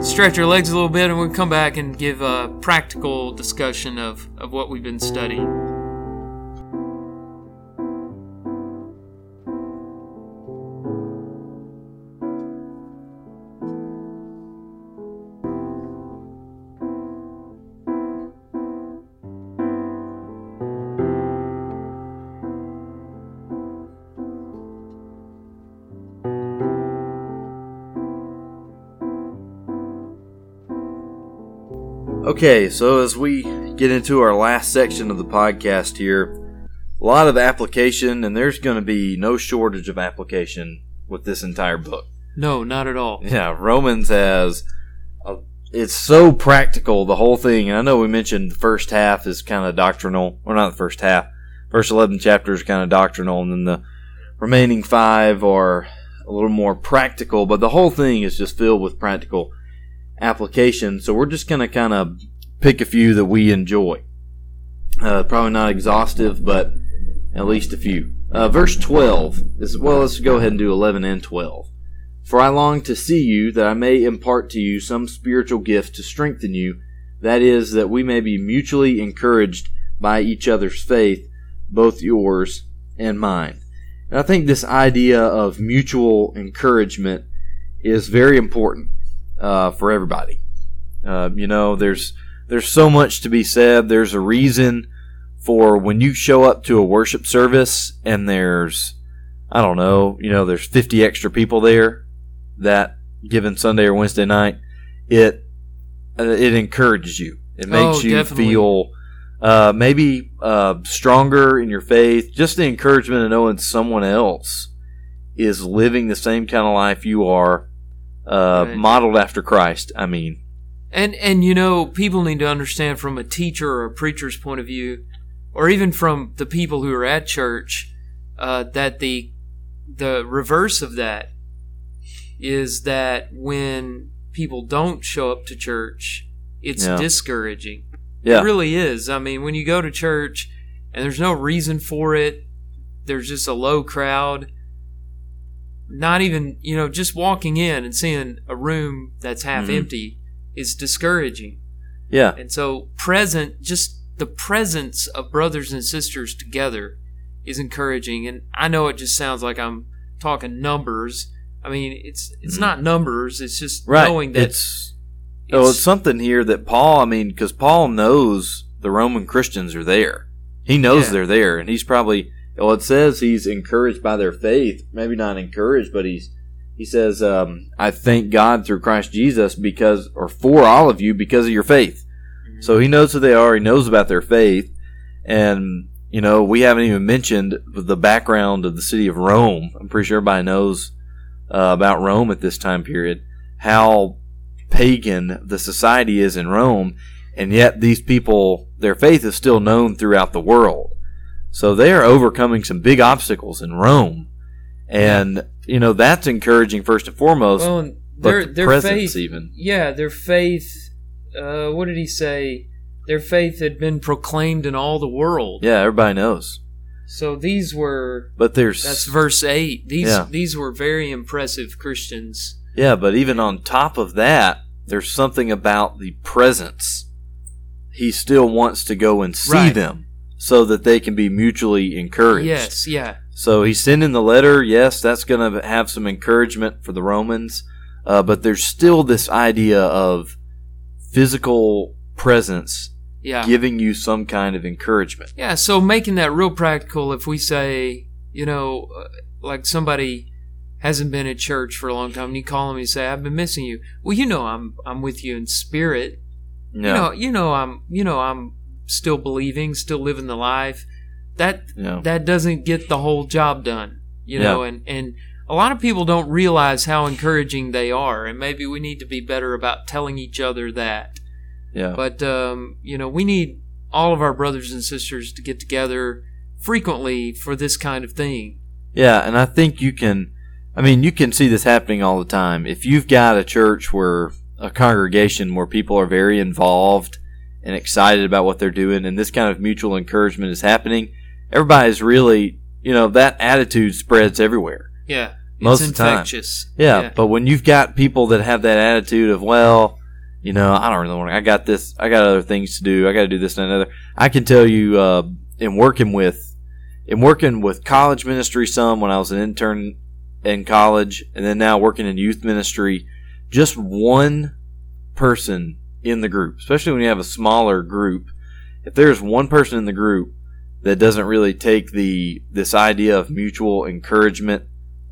stretch our legs a little bit, and we'll come back and give a practical discussion of of what we've been studying. Okay, so as we get into our last section of the podcast here, a lot of application, and there's going to be no shortage of application with this entire book. No, not at all. Yeah, Romans has. A, it's so practical, the whole thing. And I know we mentioned the first half is kind of doctrinal. Or not the first half. First 11 chapters are kind of doctrinal, and then the remaining five are a little more practical, but the whole thing is just filled with practical application. So we're just going to kind of pick a few that we enjoy. Uh, probably not exhaustive, but at least a few. Uh, verse 12 is, well, let's go ahead and do 11 and 12. For I long to see you, that I may impart to you some spiritual gift to strengthen you, that is, that we may be mutually encouraged by each other's faith, both yours and mine. And I think this idea of mutual encouragement is very important uh, for everybody. Uh, you know, there's there's so much to be said. There's a reason for when you show up to a worship service and there's I don't know, you know, there's 50 extra people there that given Sunday or Wednesday night, it uh, it encourages you. It makes Oh, you definitely. feel uh, maybe uh, stronger in your faith. Just the encouragement of knowing someone else is living the same kind of life you are, uh, Right. modeled after Christ. I mean, And and you know, people need to understand from a teacher or a preacher's point of view, or even from the people who are at church, uh, that the the reverse of that is that when people don't show up to church, it's Yeah. discouraging. yeah, It really is. I mean, when you go to church and there's no reason for it, there's just a low crowd. Not even, you know, just walking in and seeing a room that's half Mhm. empty is discouraging. yeah, And so, present, just the presence of brothers and sisters together is encouraging. And I know it just sounds like I'm talking numbers. I mean, it's it's Mhm. not numbers. It's just right. knowing that it's oh, it's something here that Paul. I mean, because Paul knows the Roman Christians are there. He knows Yeah. they're there, and he's probably. Well, it says he's encouraged by their faith. Maybe not encouraged, but he's. He says, um, "I thank God through Christ Jesus because, or for all of you, because of your faith." So he knows who they are. He knows about their faith, and you know we haven't even mentioned the background of the city of Rome. I'm pretty sure everybody knows uh, about Rome at this time period. How pagan the society is in Rome, and yet these people, their faith is still known throughout the world. So they are overcoming some big obstacles in Rome, and you know that's encouraging first and foremost. well, and but their the their presence faith, even. yeah, their faith. Uh, what did he say? Their faith had been proclaimed in all the world. Yeah, everybody knows. So these were But there's that's verse eight. These Yeah. these were very impressive Christians. Yeah, but even on top of that, there's something about the presence. He still wants to go and see Right. them so that they can be mutually encouraged. Yes, yeah. So he's sending the letter. Yes, that's going to have some encouragement for the Romans, uh, but there's still this idea of physical presence Yeah. giving you some kind of encouragement. Yeah, so making that real practical, if we say, you know, uh, like somebody hasn't been at church for a long time, and you call them and you say, "I've been missing you." Well, you know, I'm I'm with you in spirit. Yeah. You know, you know, I'm you know, I'm still believing, still living the life. That yeah. that doesn't get the whole job done. You know, Yeah. and and a lot of people don't realize how encouraging they are, and maybe we need to be better about telling each other that. yeah. But um, you know, we need all of our brothers and sisters to get together frequently for this kind of thing. Yeah, and I think you can. I mean, you can see this happening all the time. If you've got a church where a congregation where people are very involved and excited about what they're doing, and this kind of mutual encouragement is happening, everybody's really, you know, that attitude spreads everywhere. Yeah, Most it's of the time. infectious. Yeah, but when you've got people that have that attitude of, well, you know, I don't really want to, I got this, I got other things to do, I got to do this and another. I can tell you, uh, in working with, in working with college ministry some when I was an intern in college, and then now working in youth ministry, just one person in the group, especially when you have a smaller group, if there's one person in the group that doesn't really take the this idea of mutual encouragement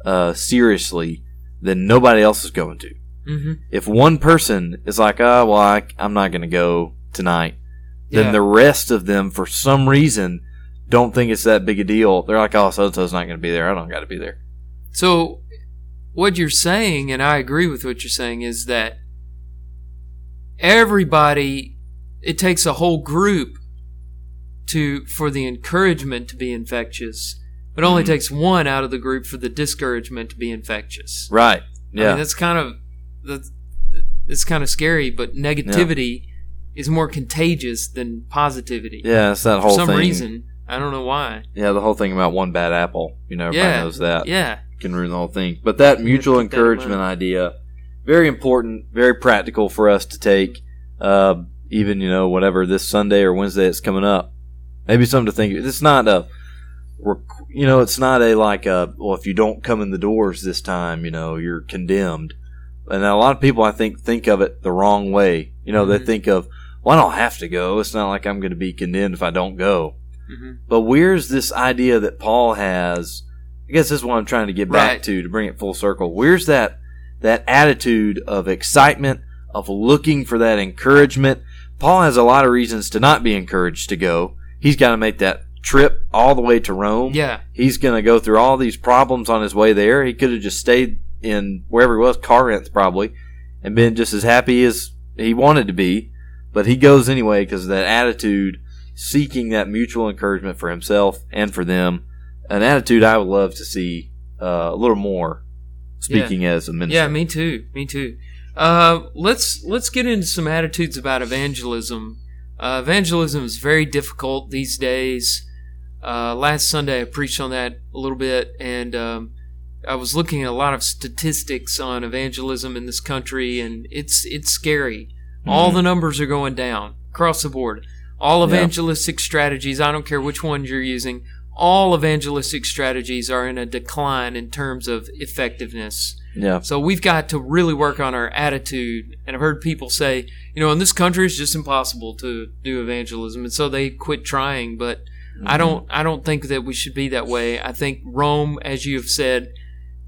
uh, seriously, then nobody else is going to. hmm If one person is like, "Oh, well, I, I'm not going to go tonight," then Yeah. the rest of them, for some reason, don't think it's that big a deal. They're like, "Oh, so so's not going to be there. I don't got to be there." So, what you're saying, and I agree with what you're saying, is that everybody, it takes a whole group to for the encouragement to be infectious. But only Mhm. takes one out of the group for the discouragement to be infectious. Right? Yeah. I Yeah. mean, that's kind of that's it's kind of scary, but negativity is more contagious than positivity. yeah. It's that whole For some thing. reason, I don't know why. Yeah, the whole thing about one bad apple. You know, everybody yeah, knows that. Yeah, can ruin the whole thing. But that mutual keep that encouragement idea, very important, very practical for us to take. Uh, even you know whatever this Sunday or Wednesday it's coming up, maybe something to think. It's not a, you know, it's not a like a well if you don't come in the doors this time, you know you're condemned. And a lot of people I think think of it the wrong way. You know they Mhm. think of well I don't have to go. It's not like I'm going to be condemned if I don't go. hmm But where's this idea that Paul has? I guess this is what I'm trying to get back Right. to to bring it full circle. Where's that that attitude of excitement, of looking for that encouragement? Paul has a lot of reasons to not be encouraged to go. He's got to make that trip all the way to Rome. yeah, He's going to go through all these problems on his way there. He could have just stayed in wherever he was, Corinth probably, and been just as happy as he wanted to be. But he goes anyway because of that attitude, seeking that mutual encouragement for himself and for them. An attitude I would love to see uh, a little more. Speaking as a minister, yeah. Me too. Me too. Uh, let's let's get into some attitudes about evangelism. Uh, evangelism is very difficult these days. Uh, last Sunday I preached on that a little bit, and um, I was looking at a lot of statistics on evangelism in this country, and it's it's scary. All Mhm. the numbers are going down across the board. All Yeah. evangelistic strategies, I don't care which ones you're using, all evangelistic strategies are in a decline in terms of effectiveness. yeah, So we've got to really work on our attitude. And I've heard people say, you know, in this country it's just impossible to do evangelism, and so they quit trying. But I don't, I don't think that we should be that way. I think Rome, as you have said,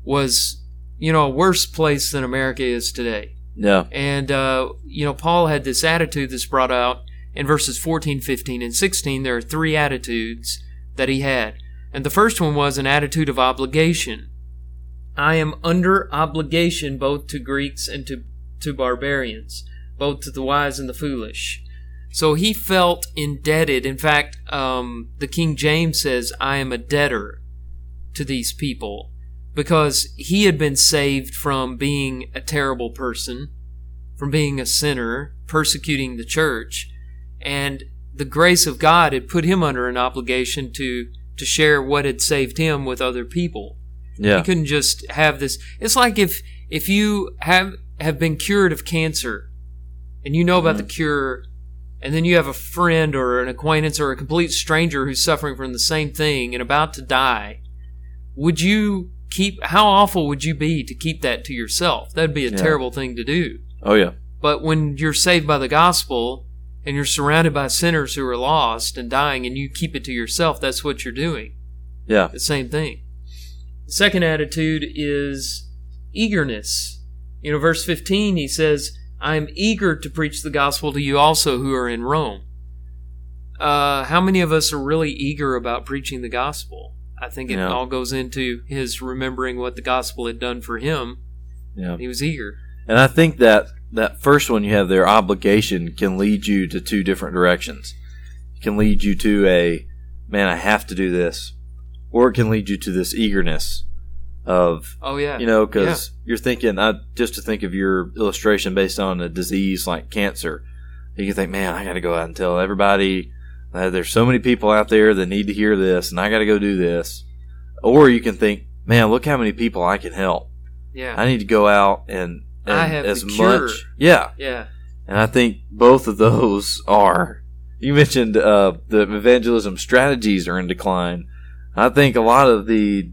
was, you know, a worse place than America is today. yeah, And, uh, you know, Paul had this attitude that's brought out in verses 14, 15, and 16. There are three attitudes that he had. And the first one was an attitude of obligation. I am under obligation both to Greeks and to, to barbarians, both to the wise and the foolish. So he felt indebted. In fact, um, the King James says, I am a debtor to these people because he had been saved from being a terrible person, from being a sinner, persecuting the church, and the grace of God had put him under an obligation to to share what had saved him with other people. yeah, He couldn't just have this. It's like if if you have have been cured of cancer, and you know about the mm-hmm. cure, and then you have a friend or an acquaintance or a complete stranger who's suffering from the same thing and about to die. would you keep? How awful would you be to keep that to yourself? That'd be a Yeah. terrible thing to do. Oh yeah. But when you're saved by the gospel and you're surrounded by sinners who are lost and dying, and you keep it to yourself, that's what you're doing. Yeah. The same thing. The second attitude is eagerness. You know, verse 15, he says, I am eager to preach the gospel to you also who are in Rome. Uh, how many of us are really eager about preaching the gospel? I think it Yeah. all goes into his remembering what the gospel had done for him. Yeah. He was eager. And I think that that first one you have their obligation can lead you to two different directions. It can lead you to a man, I have to do this, or it can lead you to this eagerness of Oh, yeah. you know because you're thinking I, just to think of your illustration based on a disease like cancer you can think man i gotta go out and tell everybody uh, there's so many people out there that need to hear this and i gotta go do this or you can think man look how many people i can help yeah. i need to go out and I have as much yeah yeah. and i think both of those are you mentioned uh, the evangelism strategies are in decline i think a lot of the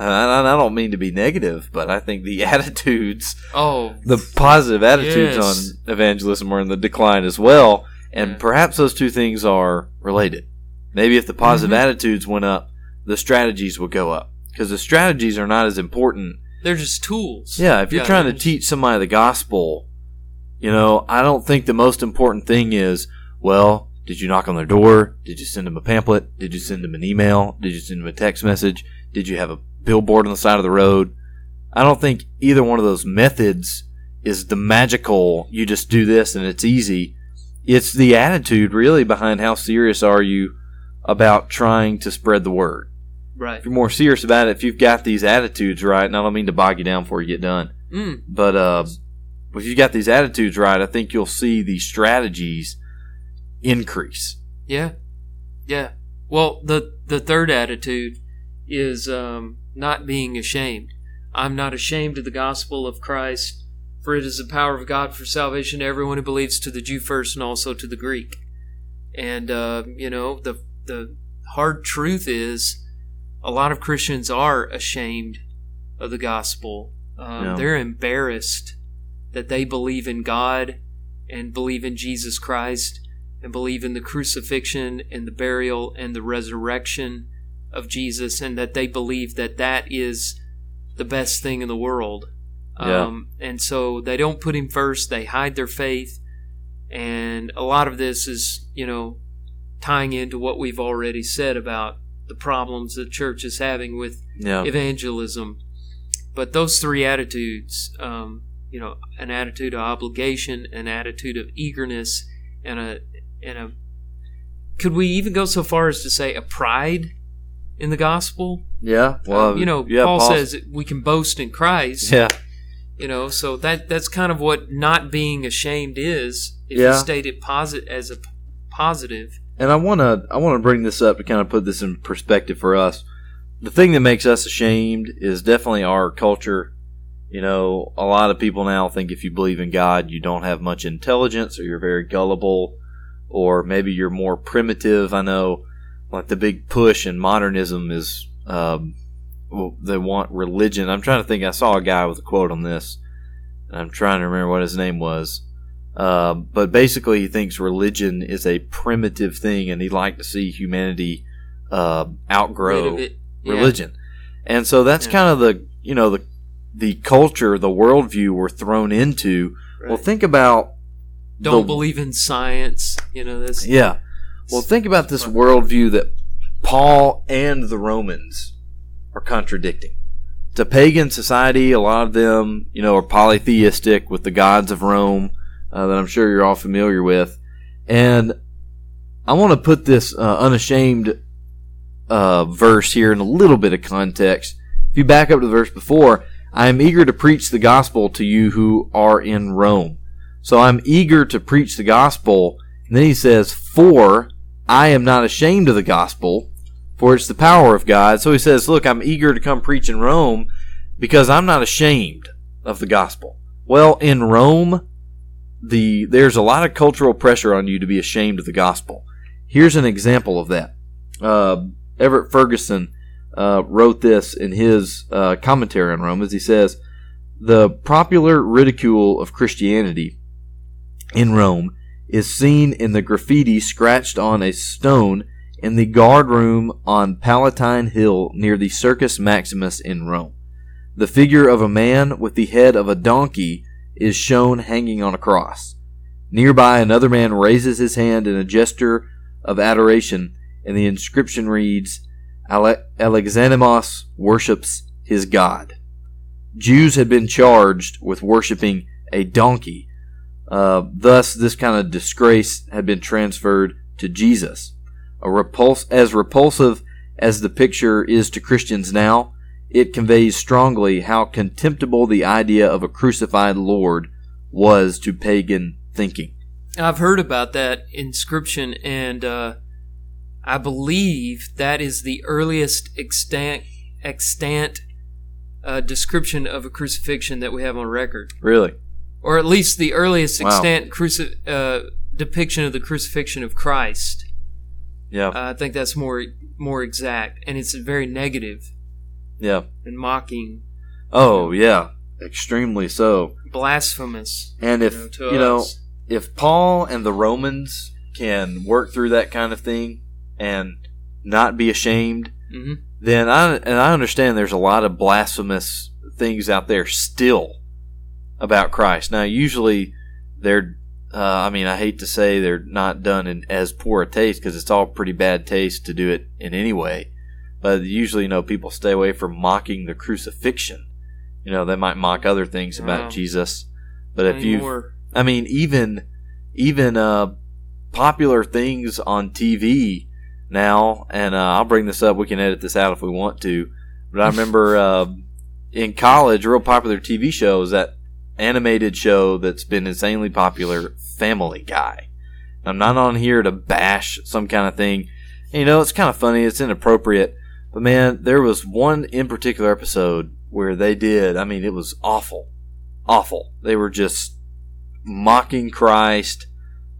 I I don't mean to be negative, but I think the attitudes Oh, the positive attitudes Yes. on evangelism are in the decline as well, and Yeah. perhaps those two things are related. Maybe if the positive Mhm. attitudes went up, the strategies would go up because the strategies are not as important. They're just tools. Yeah, if you're trying to just- teach somebody the gospel, you know, I don't think the most important thing is, well, did you knock on their door? Did you send them a pamphlet? Did you send them an email? Did you send them a text message? Did you have a billboard on the side of the road? I don't think either one of those methods is the magical, you just do this and it's easy. It's the attitude really behind how serious are you about trying to spread the word. Right. If you're more serious about it, if you've got these attitudes right, and I don't mean to bog you down before you get done, Mm. but uh, if you've got these attitudes right, I think you'll see the strategies increase. Yeah, yeah. Well, the the third attitude is um, not being ashamed. I'm not ashamed of the gospel of Christ, for it is the power of God for salvation to everyone who believes, to the Jew first, and also to the Greek. And uh, you know, the the hard truth is, a lot of Christians are ashamed of the gospel. Um, Yeah. They're embarrassed that they believe in God and believe in Jesus Christ and believe in the crucifixion and the burial and the resurrection of Jesus, and that they believe that that is the best thing in the world. Yeah. Um, and so they don't put him first, they hide their faith. And a lot of this is, you know, tying into what we've already said about the problems the church is having with Yeah, evangelism. But those three attitudes, um, you know, an attitude of obligation, an attitude of eagerness, and a and a could we even go so far as to say a pride in the gospel? yeah. Well, Um, you know, yeah, Paul Paul's- says we can boast in Christ. yeah, You know, so that that's kind of what not being ashamed is. If Yeah. you state it posit- as a p- positive. And I want to I want to bring this up to kind of put this in perspective for us. The thing that makes us ashamed is definitely our culture. You know, a lot of people now think if you believe in God, you don't have much intelligence, or you're very gullible, or maybe you're more primitive. I know, like the big push in modernism is um, well, they want religion. I'm trying to think. I saw a guy with a quote on this, and I'm trying to remember what his name was. Uh, but basically, he thinks religion is a primitive thing, and he'd like to see humanity uh, outgrow of it. Yeah. religion. And so that's Yeah. kind of the you know the the culture, the worldview we're thrown into. Right. Well, think about Don't the- believe in science. You know, this. Yeah. Well, think about this worldview that Paul and the Romans are contradicting. It's a pagan society. A lot of them, you know, are polytheistic with the gods of Rome uh, that I'm sure you're all familiar with. And I want to put this uh, unashamed uh, verse here in a little bit of context. If you back up to the verse before, I am eager to preach the gospel to you who are in Rome. So I'm eager to preach the gospel. And then he says, For I am not ashamed of the gospel, for it's the power of God. So he says, Look, I'm eager to come preach in Rome because I'm not ashamed of the gospel. Well, in Rome, the there's a lot of cultural pressure on you to be ashamed of the gospel. Here's an example of that. Uh, Everett Ferguson uh, wrote this in his uh, commentary on Romans. He says, The popular ridicule of Christianity in Rome is seen in the graffiti scratched on a stone in the guard room on Palatine Hill near the Circus Maximus in Rome. The figure of a man with the head of a donkey is shown hanging on a cross. Nearby, another man raises his hand in a gesture of adoration, and the inscription reads, Ale- Alexamenos worships his God. Jews had been charged with worshiping a donkey. Uh, thus, this kind of disgrace had been transferred to Jesus. A repulse, as repulsive as the picture is to Christians now, it conveys strongly how contemptible the idea of a crucified Lord was to pagan thinking. I've heard about that inscription, and uh, I believe that is the earliest extant extant uh, description of a crucifixion that we have on record, Really? or at least the earliest Wow. extant cruci- uh, depiction of the crucifixion of Christ. Yeah. I think that's more more exact, and it's very negative yeah. and mocking, Oh, yeah. Extremely so. blasphemous. And if, you know, you know, if Paul and the Romans can work through that kind of thing and not be ashamed, Mhm. then I and I understand there's a lot of blasphemous things out there still about Christ. Now, usually they're, uh, I mean, I hate to say they're not done in as poor a taste because it's all pretty bad taste to do it in any way. But usually, you know, people stay away from mocking the crucifixion. You know, they might mock other things about Wow. Jesus, but if you I mean, even even uh, popular things on TV now, and uh, I'll bring this up. We can edit this out if we want to. But I remember uh, in college, a real popular TV show is that animated show that's been insanely popular, Family Guy. I'm not on here to bash some kind of thing. You know, it's kind of funny. It's inappropriate. But man, there was one in particular episode where they did. I mean, it was awful, awful. They were just mocking Christ.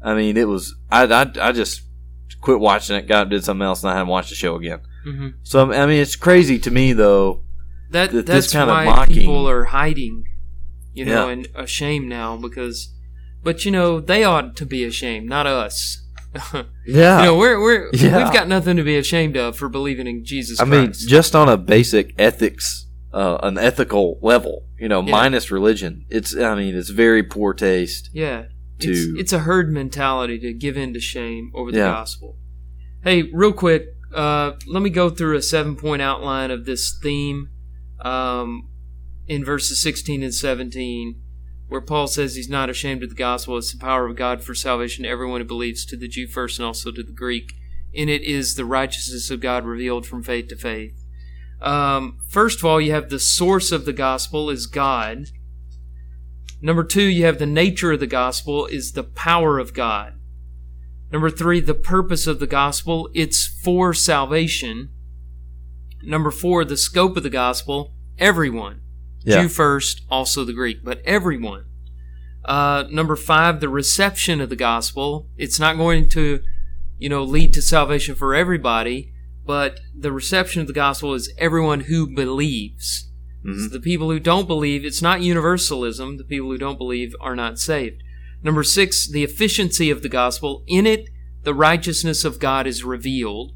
I mean, it was. I, I, I just quit watching it, got did something else, and I haven't watched the show again. Mhm. So I mean, it's crazy to me though. That that this that's kind of why mocking- people are hiding, you know, Yeah. and ashamed now because, but you know, they ought to be ashamed, not us. Yeah, you know, we're we're Yeah. we've got nothing to be ashamed of for believing in Jesus I mean, just on a basic ethics, uh, an ethical level, you know, Yeah. minus religion. It's. I mean, it's very poor taste. yeah, to- it's it's a herd mentality to give in to shame over the Yeah. gospel. Hey, real quick, uh, let me go through a seven point outline of this theme, um, in verses sixteen and seventeen. Where Paul says he's not ashamed of the gospel. It's the power of God for salvation to everyone who believes, to the Jew first and also to the Greek. In it is the righteousness of God revealed from faith to faith. Um, first of all, you have the source of the gospel is God. Number two, you have the nature of the gospel is the power of God. Number three, the purpose of the gospel, it's for salvation. Number four, the scope of the gospel, everyone. Yeah. Jew first, also the Greek, but everyone. Uh, number five, the reception of the gospel. It's not going to, you know, lead to salvation for everybody, but the reception of the gospel is everyone who believes. Mhm. So the people who don't believe, it's not universalism. The people who don't believe are not saved. Number six, the efficiency of the gospel. In it, the righteousness of God is revealed.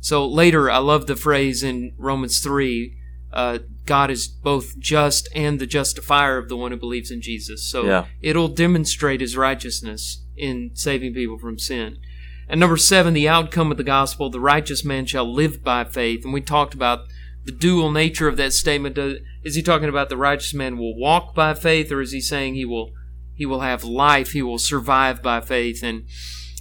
So later, I love the phrase in Romans 3 uh, God is both just and the justifier of the one who believes in Jesus. So Yeah. it'll demonstrate his righteousness in saving people from sin. And number seven, the outcome of the gospel the righteous man shall live by faith. And we talked about the dual nature of that statement. Is he talking about the righteous man will walk by faith, or is he saying he will he will have life, he will survive by faith? And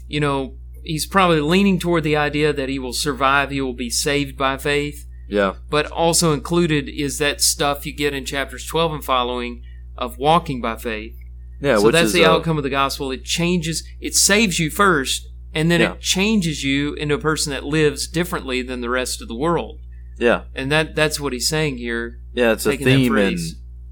you know, he's probably leaning toward the idea that he will survive, he will be saved by faith. Yeah. But also included is that stuff you get in chapters 12 and following of walking by faith. Yeah. so which that's is, the uh, outcome of the gospel. It changes, it saves you first, and then Yeah. it changes you into a person that lives differently than the rest of the world. Yeah. And that that's what he's saying here. Yeah, it's a theme in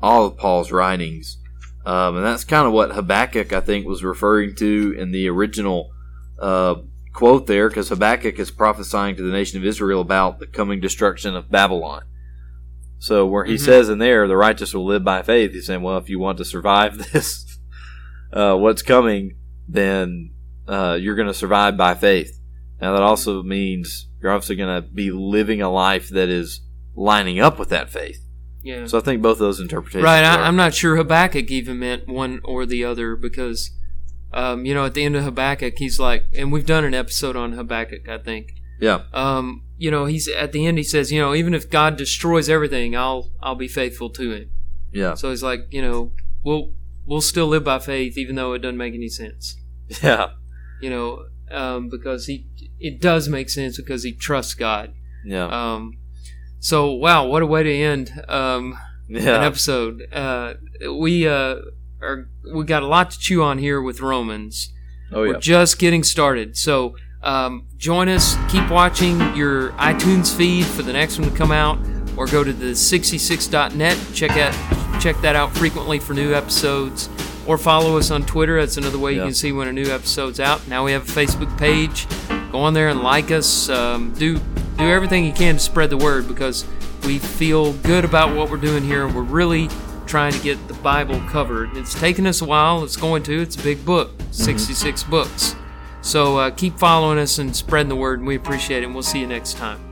all of Paul's writings. Um, and that's kind of what Habakkuk, I think, was referring to in the original uh, quote there because Habakkuk is prophesying to the nation of Israel about the coming destruction of Babylon. So where he Mhm. says in there, the righteous will live by faith, he's saying, well, if you want to survive this, uh, what's coming, then uh, you're going to survive by faith. Now that also means you're obviously going to be living a life that is lining up with that faith. Yeah. So I think both of those interpretations. Right. are- I, I'm not sure Habakkuk even meant one or the other because, um, you know, at the end of Habakkuk, he's like, and we've done an episode on Habakkuk, I think. yeah, Um, you know, he's at the end. He says, you know, even if God destroys everything, I'll I'll be faithful to Him. yeah, So he's like, you know, we'll we'll still live by faith, even though it doesn't make any sense. yeah, You know, um, because he it does make sense because he trusts God. yeah, Um, so wow, what a way to end um, an episode. Uh, we uh, are we got a lot to chew on here with Romans. Oh yeah. We're just getting started. So um, join us. Keep watching your iTunes feed for the next one to come out, or go to the 66.net. Check out check that out frequently for new episodes, or follow us on Twitter. That's another way you can see when a new episode's out. Now we have a Facebook page. Go on there and like us. Um, do do everything you can to spread the word because we feel good about what we're doing here. We're really trying to get the Bible covered. It's taken us a while. It's going to. It's a big book, 66 books. So uh, keep following us and spreading the word, and we appreciate it. And we'll see you next time.